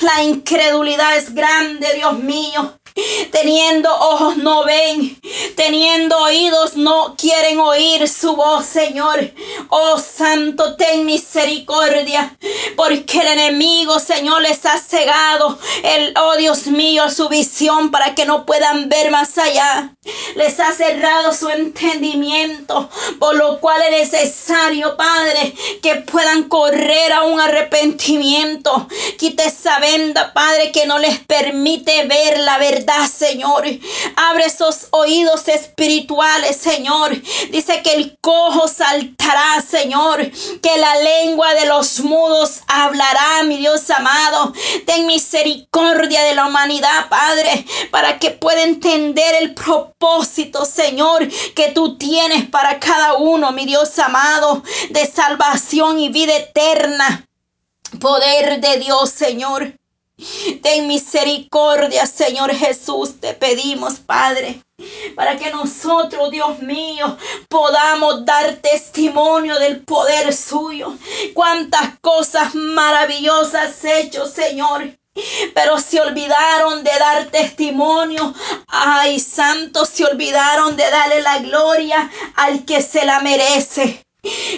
La incredulidad es grande, Dios mío. Teniendo ojos no ven, teniendo oídos no quieren oír su voz, Señor. Oh Santo, ten misericordia, porque el enemigo, Señor, les ha cegado el, oh Dios mío, su visión para que no puedan ver más allá. Les ha cerrado su entendimiento, por lo cual es necesario, Padre, que puedan correr a un arrepentimiento. Quite esa venda, Padre, que no les permite ver la verdad, Señor. Abre esos oídos espirituales, Señor. Dice que el cojo saltará, Señor. Que la lengua de los mudos hablará, mi Dios amado. Ten misericordia de la humanidad, Padre, para que pueda entender el propósito, Señor, que tú tienes para cada uno, mi Dios amado, de salvación y vida eterna. Poder de Dios, Señor. Ten misericordia, Señor Jesús, te pedimos, Padre, para que nosotros, Dios mío, podamos dar testimonio del poder suyo. Cuántas cosas maravillosas has hecho, Señor. Pero se olvidaron de dar testimonio. Ay, santos, se olvidaron de darle la gloria al que se la merece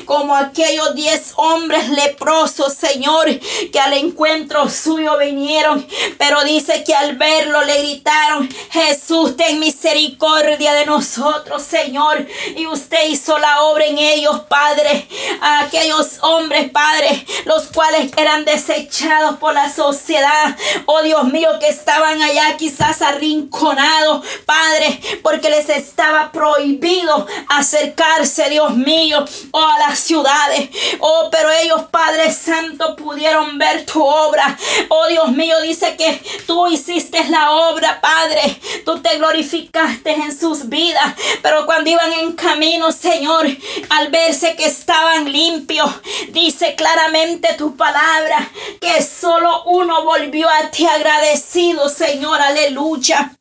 como aquellos diez hombres leprosos, Señor, que al encuentro suyo vinieron, pero dice que al verlo le gritaron, Jesús, ten misericordia de nosotros, Señor, y usted hizo la obra en ellos, Padre, a aquellos hombres, Padre, los cuales eran desechados por la sociedad, oh Dios mío, que estaban allá quizás arrinconados, Padre, porque les estaba prohibido acercarse, Dios mío, a las ciudades. Oh, pero ellos, Padre Santo, pudieron ver tu obra. Oh, Dios mío, dice que tú hiciste la obra, Padre. Tú te glorificaste en sus vidas. Pero cuando iban en camino, Señor, al verse que estaban limpios, dice claramente tu palabra que solo uno volvió a ti agradecido, Señor. Aleluya.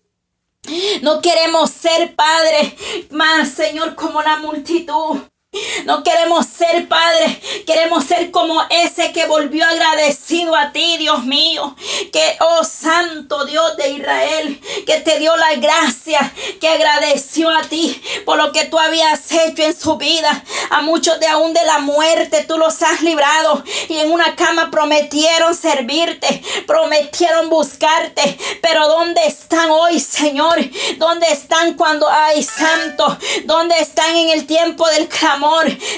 No queremos ser, Padre, más, Señor, como la multitud. No queremos ser padres, queremos ser como ese que volvió agradecido a ti, Dios mío. Que, oh Santo Dios de Israel, que te dio la gracia, que agradeció a ti por lo que tú habías hecho en su vida. A muchos de aún de la muerte tú los has librado y en una cama prometieron servirte, prometieron buscarte. Pero ¿dónde están hoy, Señor? ¿Dónde están cuando hay santo? ¿Dónde están en el tiempo del clamor?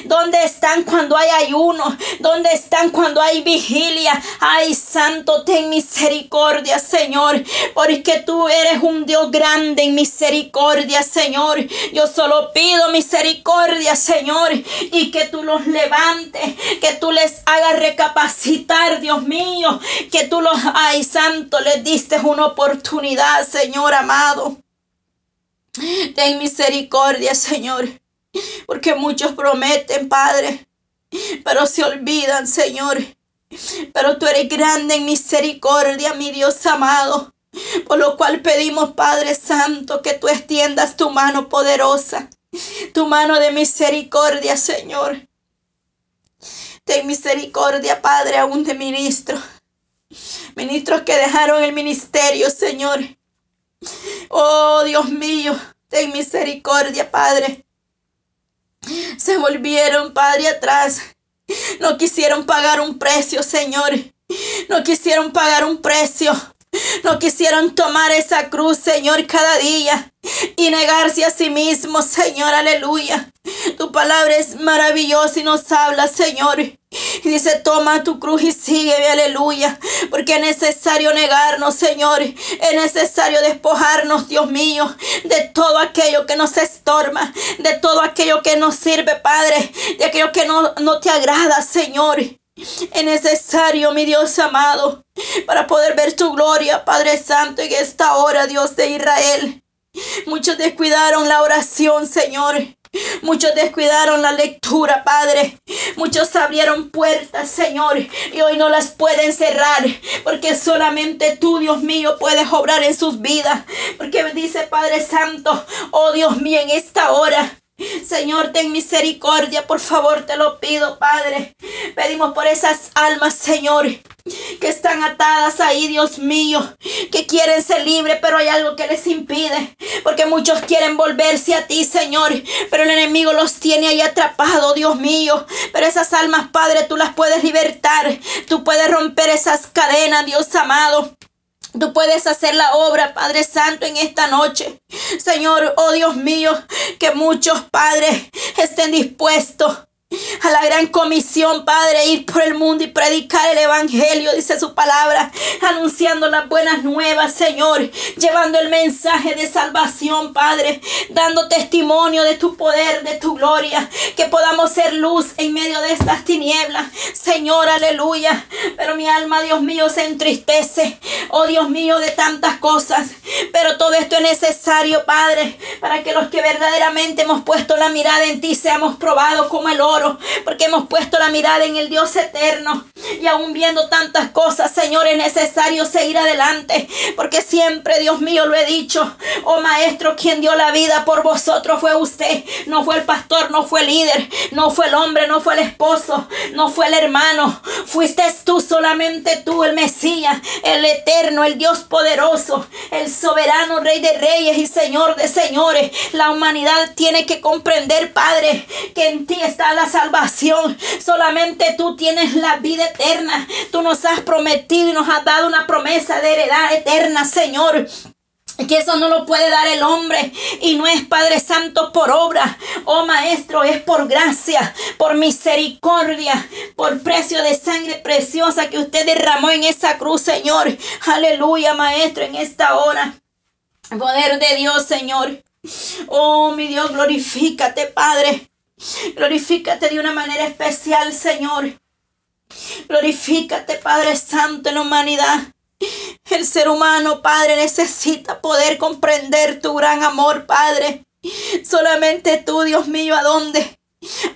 ¿Dónde están cuando hay ayuno? ¿Dónde están cuando hay vigilia? Ay, Santo, ten misericordia, Señor, porque tú eres un Dios grande en misericordia, Señor. Yo solo pido misericordia, Señor, y que tú los levantes, que tú les hagas recapacitar, Dios mío, que tú los, ay, Santo, les diste una oportunidad, Señor amado. Ten misericordia, Señor. Porque muchos prometen, Padre, pero se olvidan, Señor. Pero tú eres grande en misericordia, mi Dios amado. Por lo cual pedimos, Padre Santo, que tú extiendas tu mano poderosa, tu mano de misericordia, Señor. Ten misericordia, Padre, aún de ministros. Ministros que dejaron el ministerio, Señor. Oh, Dios mío, ten misericordia, Padre. Se volvieron, Padre, atrás. No quisieron pagar un precio, Señor. No quisieron pagar un precio. No quisieron tomar esa cruz, Señor, cada día y negarse a sí mismos, Señor, aleluya. Tu palabra es maravillosa y nos habla, Señor. Y dice, toma tu cruz y sígueme, aleluya. Porque es necesario negarnos, Señor. Es necesario despojarnos, Dios mío, de todo aquello que nos estorba, de todo aquello que nos sirve, Padre, de aquello que no, no te agrada, Señor. Es necesario, mi Dios amado, para poder ver tu gloria, Padre Santo, en esta hora, Dios de Israel. Muchos descuidaron la oración, Señor. Muchos descuidaron la lectura, Padre. Muchos abrieron puertas, Señor, y hoy no las pueden cerrar, porque solamente tú, Dios mío, puedes obrar en sus vidas. Porque dice Padre Santo, oh Dios mío, en esta hora Señor, ten misericordia, por favor, te lo pido, Padre. Pedimos por esas almas, Señor, que están atadas ahí, Dios mío, que quieren ser libres, pero hay algo que les impide, porque muchos quieren volverse a ti, Señor, pero el enemigo los tiene ahí atrapados, Dios mío. Pero esas almas, Padre, tú las puedes libertar, tú puedes romper esas cadenas, Dios amado. Tú puedes hacer la obra, Padre Santo, en esta noche. Señor, oh Dios mío, que muchos padres estén dispuestos a la gran comisión, Padre, ir por el mundo y predicar el Evangelio, dice su palabra, anunciando las buenas nuevas, Señor, llevando el mensaje de salvación, Padre, dando testimonio de tu poder, de tu gloria, que podamos ser luz en medio de estas tinieblas, Señor, aleluya. Pero mi alma, Dios mío, se entristece, oh Dios mío, de tantas cosas, pero todo esto es necesario, Padre, para que los que verdaderamente hemos puesto la mirada en ti seamos probados como el oro porque hemos puesto la mirada en el Dios eterno. Y aún viendo tantas cosas, Señor, es necesario seguir adelante, porque siempre, Dios mío, lo he dicho, oh Maestro, quien dio la vida por vosotros fue usted, no fue el pastor, no fue el líder, no fue el hombre, no fue el esposo, no fue el hermano, fuiste tú, solamente tú, el Mesías, el eterno, el Dios poderoso, el soberano, Rey de reyes y Señor de señores. La humanidad tiene que comprender, Padre, que en ti está la salvación. Solamente tú tienes la vida eterna. Tú nos has prometido y nos has dado una promesa de heredad eterna, Señor que eso no lo puede dar el hombre y no es Padre Santo por obra, oh Maestro, es por gracia, por misericordia, por precio de sangre preciosa que usted derramó en esa cruz, Señor. Aleluya, Maestro, en esta hora. Poder de Dios, Señor. Oh, mi Dios, glorifícate, Padre. Glorifícate de una manera especial, Señor. Glorifícate, Padre Santo, en la humanidad. El ser humano, Padre, necesita poder comprender tu gran amor, Padre. Solamente tú, Dios mío, ¿a dónde?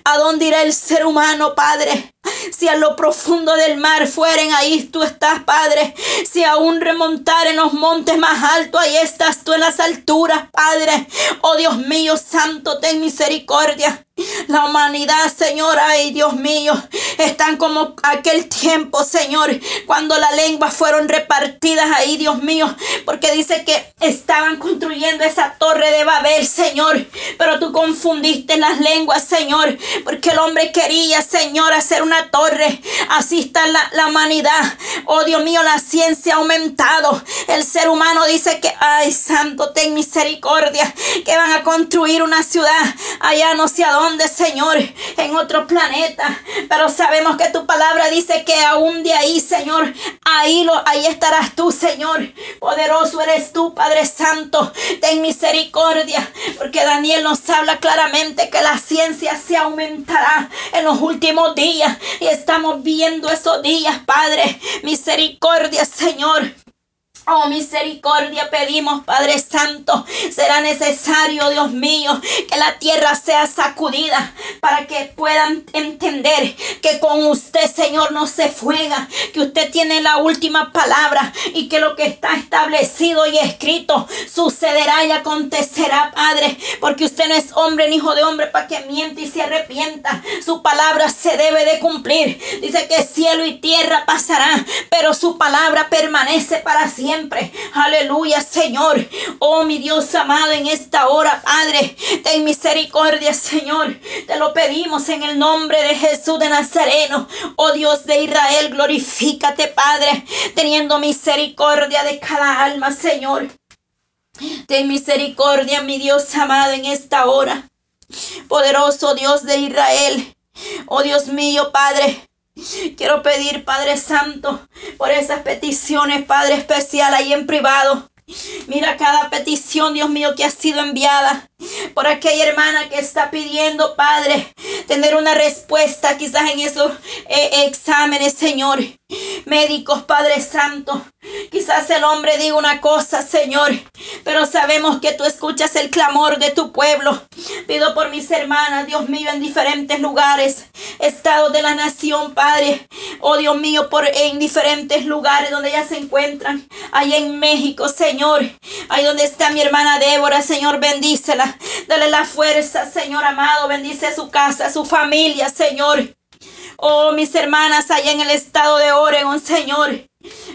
¿A dónde irá el ser humano, Padre? Si a lo profundo del mar fueren, ahí tú estás, Padre. Si aún remontar en los montes más altos, ahí estás tú en las alturas, Padre. Oh Dios mío, santo, ten misericordia. La humanidad, Señor, ay Dios mío, están como aquel tiempo, Señor, cuando las lenguas fueron repartidas ahí, Dios mío, porque dice que estaban construyendo esa torre de Babel, Señor, pero tú confundiste las lenguas, Señor, porque el hombre quería, Señor, hacer una torre. Así está la, la humanidad. Oh Dios mío, la ciencia ha aumentado. El ser humano dice que, ay, santo, ten misericordia, que van a construir una ciudad allá no sé a dónde Señor, en otro planeta. Pero sabemos que tu palabra dice que aún de ahí, Señor, ahí, lo, ahí estarás tú, Señor. Poderoso eres tú, Padre Santo. Ten misericordia, porque Daniel nos habla claramente que la ciencia se aumentará en los últimos días. Y estamos viendo esos días, Padre. Misericordia, Señor. Oh, misericordia pedimos, Padre Santo. Será necesario, Dios mío, que la tierra sea sacudida para que puedan entender que con usted, Señor, no se fuega, que usted tiene la última palabra y que lo que está establecido y escrito sucederá y acontecerá, Padre, porque usted no es hombre ni hijo de hombre para que miente y se arrepienta. Su palabra se debe de cumplir. Dice que cielo y tierra pasarán, pero su palabra permanece para siempre. Aleluya, Señor. Oh, mi Dios amado, en esta hora, Padre, ten misericordia, Señor. Te lo pedimos en el nombre de Jesús de Nazareno. Oh, Dios de Israel, glorifícate, Padre, teniendo misericordia de cada alma, Señor. Ten misericordia, mi Dios amado, en esta hora. Poderoso Dios de Israel. Oh Dios mío, Padre. Quiero pedir, Padre Santo, por esas peticiones, Padre especial, ahí en privado. Mira cada petición, Dios mío, que ha sido enviada por aquella hermana que está pidiendo, Padre, tener una respuesta quizás en esos eh, exámenes, Señor. Médicos, Padre Santo. Quizás el hombre diga una cosa, Señor, pero sabemos que tú escuchas el clamor de tu pueblo. Pido por mis hermanas, Dios mío, en diferentes lugares, estados de la nación, Padre. Oh Dios mío, por en diferentes lugares donde ellas se encuentran. Ahí en México, Señor. Ahí donde está mi hermana Débora, Señor, bendícela. Dale la fuerza, Señor amado. Bendice su casa, su familia, Señor. Oh, mis hermanas allá en el estado de Oregon, Señor.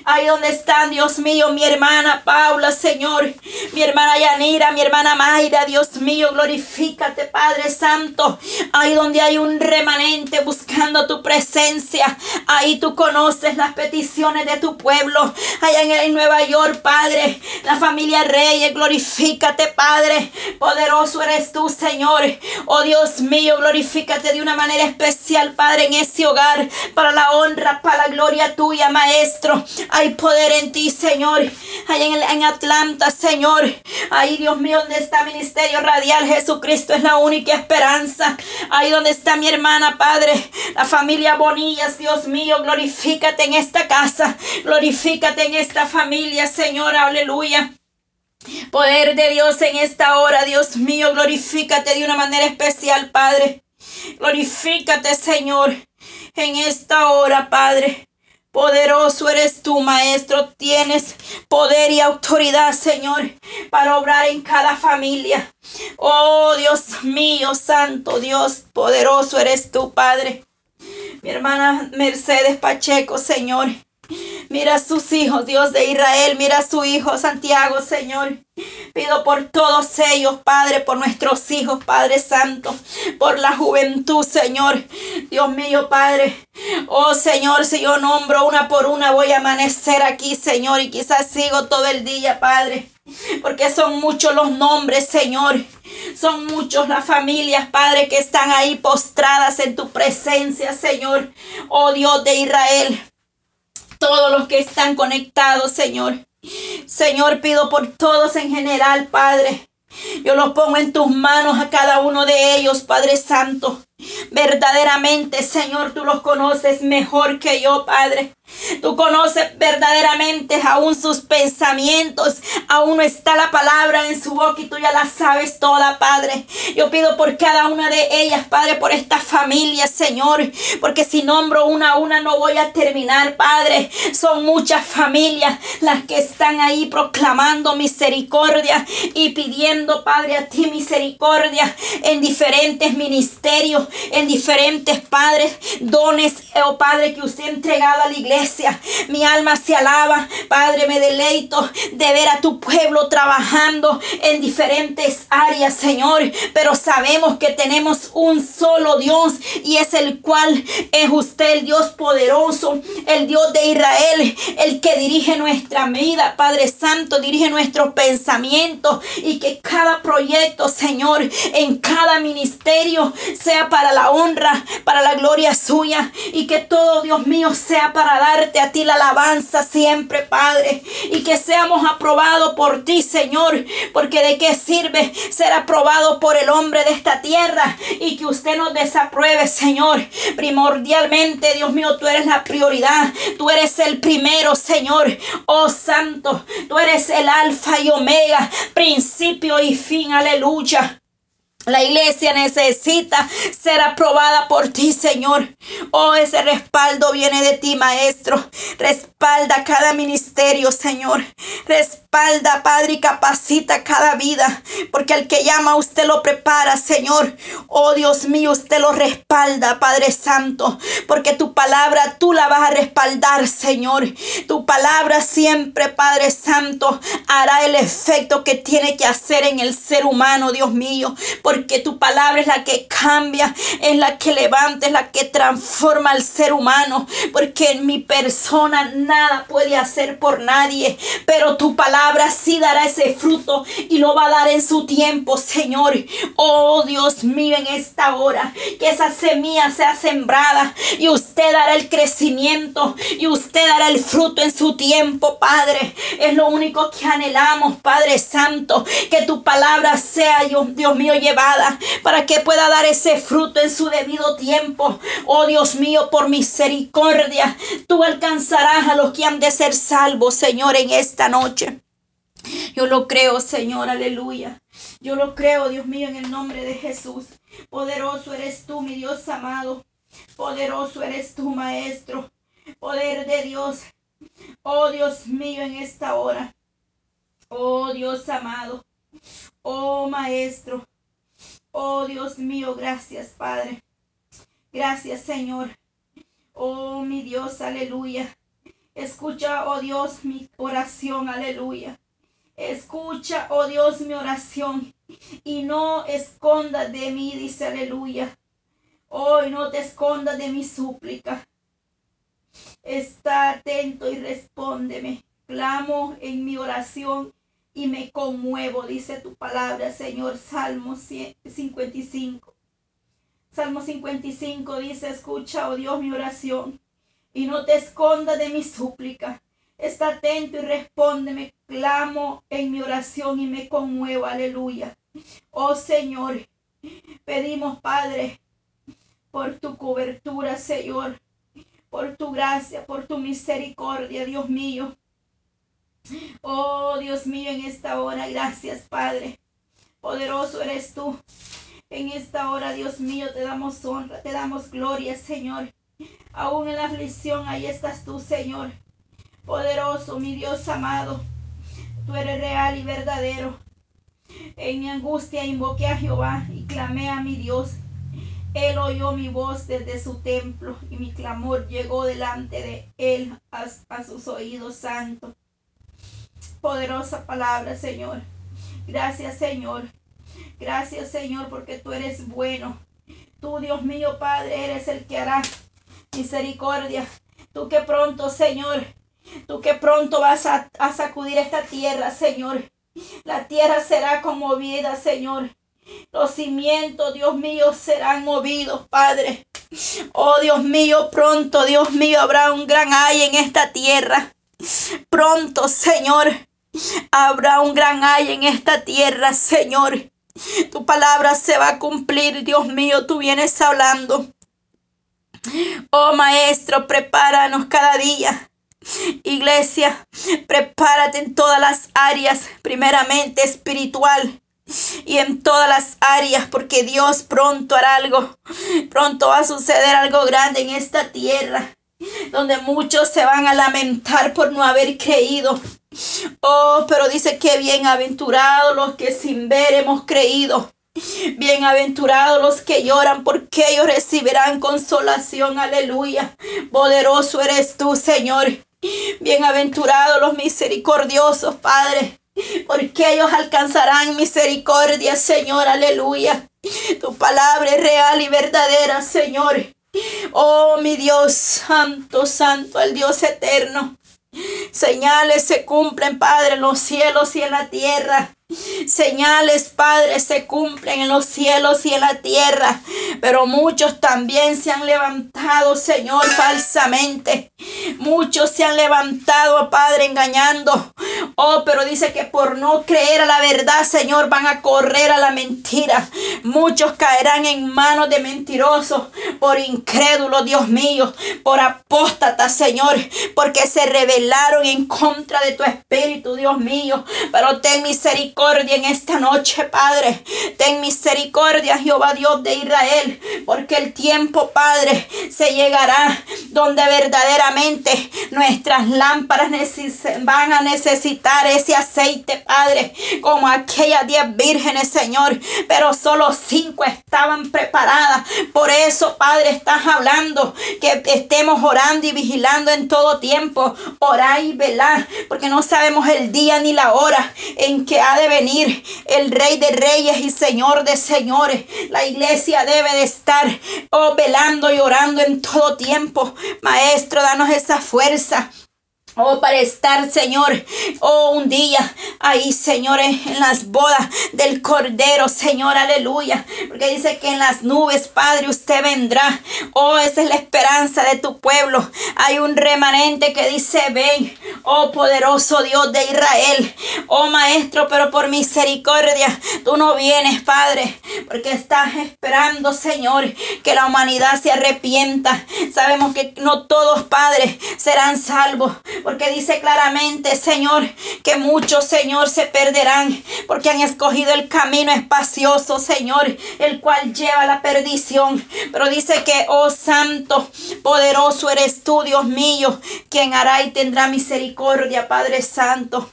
Ahí donde están, Dios mío, mi hermana Paula, Señor, mi hermana Yanira, mi hermana Mayra, Dios mío, glorifícate, Padre Santo. Ahí donde hay un remanente buscando tu presencia, ahí tú conoces las peticiones de tu pueblo. Allá en Nueva York, Padre, la familia Reyes, glorifícate, Padre. Poderoso eres tú, Señor. Oh Dios mío, glorifícate de una manera especial, Padre, en ese hogar, para la honra, para la gloria tuya, Maestro. Hay poder en ti, Señor. Ahí en, en Atlanta, Señor. Ahí, Dios mío, donde está Ministerio Radial, Jesucristo es la única esperanza. Ahí donde está mi hermana, Padre. La familia Bonillas, Dios mío, glorifícate en esta casa. Glorifícate en esta familia, Señor. Aleluya. Poder de Dios en esta hora, Dios mío, glorifícate de una manera especial, Padre. Glorifícate, Señor, en esta hora, Padre. Poderoso eres tú, Maestro. Tienes poder y autoridad, Señor, para obrar en cada familia. Oh, Dios mío, Santo Dios, poderoso eres tú, Padre. Mi hermana Mercedes Pacheco, Señor. Mira a sus hijos, Dios de Israel. Mira a su hijo Santiago, Señor. Pido por todos ellos, Padre, por nuestros hijos, Padre Santo, por la juventud, Señor. Dios mío, Padre. Oh, Señor, si yo nombro una por una, voy a amanecer aquí, Señor, y quizás sigo todo el día, Padre. Porque son muchos los nombres, Señor. Son muchos las familias, Padre, que están ahí postradas en tu presencia, Señor. Oh Dios de Israel todos los que están conectados, Señor. Señor, pido por todos en general, Padre. Yo los pongo en tus manos a cada uno de ellos, Padre Santo. Verdaderamente, Señor, tú los conoces mejor que yo, Padre. Tú conoces verdaderamente aún sus pensamientos. Aún no está la palabra en su boca y tú ya la sabes toda, Padre. Yo pido por cada una de ellas, Padre, por esta familia, Señor. Porque si nombro una a una no voy a terminar, Padre. Son muchas familias las que están ahí proclamando misericordia y pidiendo, Padre, a ti misericordia en diferentes ministerios, en diferentes, Padres, dones, oh Padre, que usted ha entregado a la iglesia mi alma se alaba, Padre, me deleito de ver a tu pueblo trabajando en diferentes áreas, Señor. Pero sabemos que tenemos un solo Dios y es el cual es usted, el Dios poderoso, el Dios de Israel, el que dirige nuestra vida, Padre Santo, dirige nuestros pensamientos y que cada proyecto, Señor, en cada ministerio sea para la honra, para la gloria suya y que todo, Dios mío, sea para dar a ti la alabanza siempre, Padre, y que seamos aprobados por ti, Señor, porque de qué sirve ser aprobado por el hombre de esta tierra y que usted nos desapruebe, Señor. Primordialmente, Dios mío, tú eres la prioridad, tú eres el primero, Señor. Oh Santo, tú eres el alfa y omega, principio y fin, aleluya. La iglesia necesita ser aprobada por ti, Señor. Oh, ese respaldo viene de ti, Maestro. Respalda cada ministerio, Señor. Respalda, Padre, y capacita cada vida. Porque el que llama, usted lo prepara, Señor. Oh, Dios mío, usted lo respalda, Padre Santo. Porque tu palabra tú la vas a respaldar, Señor. Tu palabra siempre, Padre Santo, hará el efecto que tiene que hacer en el ser humano, Dios mío porque tu palabra es la que cambia, es la que levanta, es la que transforma al ser humano, porque en mi persona nada puede hacer por nadie, pero tu palabra palabra sí dará ese fruto y lo va a dar en su tiempo, Señor. Oh Dios mío, en esta hora, que esa semilla sea sembrada y usted dará el crecimiento y usted dará el fruto en su tiempo, Padre. Es lo único que anhelamos, Padre Santo, que tu palabra sea, Dios, Dios mío, llevada para que pueda dar ese fruto en su debido tiempo. Oh Dios mío, por misericordia, tú alcanzarás a los que han de ser salvos, Señor, en esta noche. Yo lo creo, Señor, aleluya. Yo lo creo, Dios mío, en el nombre de Jesús. Poderoso eres tú, mi Dios amado. Poderoso eres tú, Maestro. Poder de Dios. Oh Dios mío, en esta hora. Oh Dios amado. Oh Maestro. Oh Dios mío, gracias, Padre. Gracias, Señor. Oh mi Dios, aleluya. Escucha, oh Dios, mi oración, aleluya. Escucha, oh Dios, mi oración y no escondas de mí, dice aleluya. Hoy no te escondas de mi súplica. Está atento y respóndeme. Clamo en mi oración y me conmuevo, dice tu palabra, Señor. Salmo 55. Salmo 55 dice, escucha, oh Dios, mi oración y no te escondas de mi súplica. Está atento y respóndeme. Clamo en mi oración y me conmuevo. Aleluya. Oh Señor, pedimos, Padre, por tu cobertura, Señor, por tu gracia, por tu misericordia, Dios mío. Oh Dios mío, en esta hora, gracias, Padre. Poderoso eres tú. En esta hora, Dios mío, te damos honra, te damos gloria, Señor. Aún en la aflicción, ahí estás tú, Señor. Poderoso, mi Dios amado. Tú eres real y verdadero. En mi angustia invoqué a Jehová y clamé a mi Dios. Él oyó mi voz desde su templo y mi clamor llegó delante de él a, a sus oídos santos. Poderosa palabra, Señor. Gracias, Señor. Gracias, Señor, porque tú eres bueno. Tú, Dios mío, Padre, eres el que hará misericordia. Tú que pronto, Señor, tú que pronto vas a, sacudir esta tierra, Señor. La tierra será conmovida, Señor. Los cimientos, Dios mío, serán movidos, Padre. Oh Dios mío, pronto, Dios mío, habrá un gran ay en esta tierra. Pronto, Señor, habrá un gran ay en esta tierra, Señor. Tu palabra se va a cumplir, Dios mío, tú vienes hablando. Oh Maestro, prepáranos cada día. Iglesia, prepárate en todas las áreas, primeramente espiritual y en todas las áreas, porque Dios pronto hará algo. Pronto va a suceder algo grande en esta tierra, donde muchos se van a lamentar por no haber creído. Oh, pero dice que bienaventurados los que sin ver hemos creído. Bienaventurados los que lloran, porque ellos recibirán consolación. Aleluya. Poderoso eres tú, Señor. Bienaventurados los misericordiosos, Padre, porque ellos alcanzarán misericordia, Señor. Aleluya. Tu palabra es real y verdadera, Señor. Oh, mi Dios, santo, santo, el Dios eterno. Señales se cumplen, Padre, en los cielos y en la tierra. Señales, Padre, se cumplen en los cielos y en la tierra, pero muchos también se han levantado, Señor, falsamente. Muchos se han levantado, Padre, engañando. Oh, pero dice que por no creer a la verdad, Señor, van a correr a la mentira. Muchos caerán en manos de mentirosos, por incrédulos, Dios mío, por apóstatas, Señor, porque se rebelaron en contra de tu espíritu, Dios mío. Pero ten misericordia en esta noche, Padre. Ten misericordia, Jehová Dios de Israel, porque el tiempo, Padre, se llegará donde verdaderamente nuestras lámparas van a necesitar ese aceite, Padre, como aquellas diez vírgenes, Señor, pero solo cinco estaban preparadas. Por eso, Padre, estás hablando que estemos orando y vigilando en todo tiempo. Orar y velar, porque no sabemos el día ni la hora en que ha de venir el Rey de Reyes y Señor de Señores. La iglesia debe de estar oh, velando y orando en todo tiempo. Maestro, danos esa fuerza. Oh, para estar, Señor, oh, un día ahí, Señor, en las bodas del Cordero, Señor, aleluya. Porque dice que en las nubes, Padre, usted vendrá. Oh, esa es la esperanza de tu pueblo. Hay un remanente que dice, ven, oh poderoso Dios de Israel. Oh, Maestro, pero por misericordia, tú no vienes, Padre, porque estás esperando, Señor, que la humanidad se arrepienta. Sabemos que no todos, Padre, serán salvos porque dice claramente, Señor, que muchos, Señor, se perderán, porque han escogido el camino espacioso, Señor, el cual lleva a la perdición. Pero dice que, oh Santo, poderoso eres tú, Dios mío, quien hará y tendrá misericordia, Padre Santo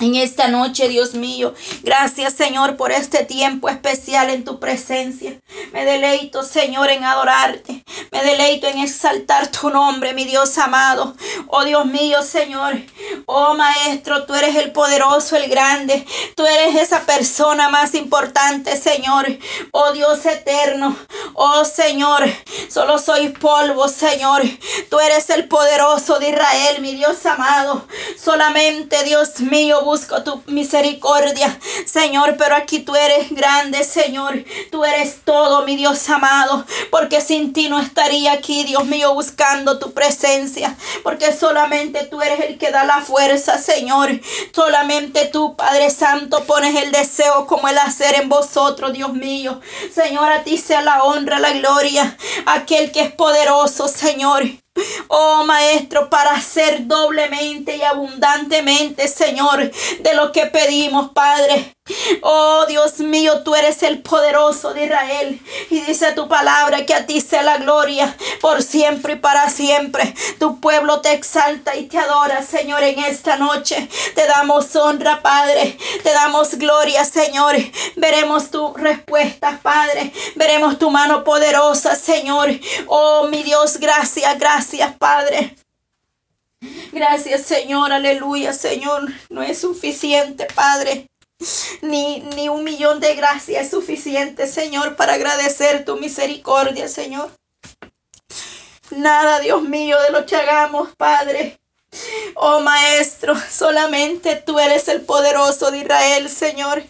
en esta noche, Dios mío. Gracias, Señor, por este tiempo especial en tu presencia. Me deleito, Señor, en adorarte. Me deleito en exaltar tu nombre, mi Dios amado. Oh Dios mío, Señor. Oh Maestro, tú eres el poderoso, el grande. Tú eres esa persona más importante, Señor. Oh Dios eterno. Oh Señor, solo soy polvo, Señor. Tú eres el poderoso de Israel, mi Dios amado. Solamente, Dios mío, busco tu misericordia, Señor, pero aquí tú eres grande, Señor. Tú eres todo, mi Dios amado, porque sin ti no estaría aquí, Dios mío, buscando tu presencia, porque solamente tú eres el que da la fuerza, Señor. Solamente tú, Padre Santo, pones el deseo como el hacer en vosotros, Dios mío. Señor, a ti sea la honra, la gloria, aquel que es poderoso, Señor. Oh Maestro, para hacer doblemente y abundantemente, Señor, de lo que pedimos, Padre. Oh Dios mío, tú eres el poderoso de Israel. Y dice tu palabra que a ti sea la gloria por siempre y para siempre. Tu pueblo te exalta y te adora, Señor, en esta noche. Te damos honra, Padre. Te damos gloria, Señor. Veremos tu respuesta, Padre. Veremos tu mano poderosa, Señor. Oh mi Dios, gracias, gracias, Padre. Gracias, Señor, aleluya, Señor. No es suficiente, Padre. Ni, ni un millón de gracias es suficiente, Señor, para agradecer tu misericordia, Señor. Nada, Dios mío, de lo que hagamos, Padre. Oh Maestro, solamente tú eres el poderoso de Israel, Señor.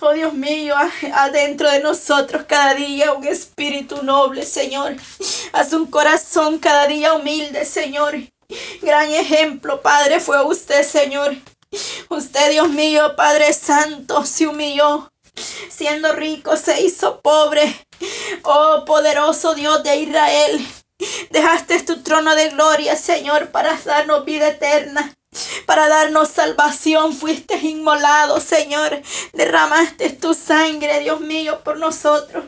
Oh Dios mío, adentro de nosotros cada día un espíritu noble, Señor. Haz un corazón cada día humilde, Señor. Gran ejemplo, Padre, fue usted, Señor. Usted, Dios mío, Padre Santo, se humilló. Siendo rico, se hizo pobre. Oh, poderoso Dios de Israel. Dejaste tu trono de gloria, Señor, para darnos vida eterna. Para darnos salvación fuiste inmolado, Señor. Derramaste tu sangre, Dios mío, por nosotros.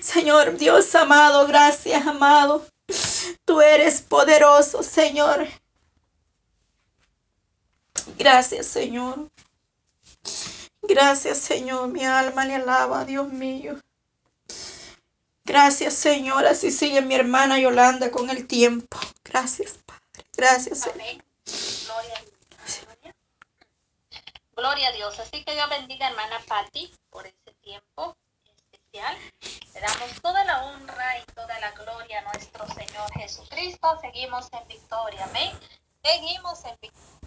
Señor Dios amado, gracias, amado. Tú eres poderoso, Señor. Gracias, Señor. Gracias, Señor. Mi alma le alaba, Dios mío. Gracias, Señor. Así sigue mi hermana Yolanda con el tiempo. Gracias, Padre. Gracias, Señor. Gloria a Dios. Gloria a Dios. Así que Dios bendiga, hermana Patti, por ese tiempo especial. Le damos toda la honra y toda la gloria a nuestro Señor Jesucristo. Seguimos en victoria. Amén. Seguimos en victoria.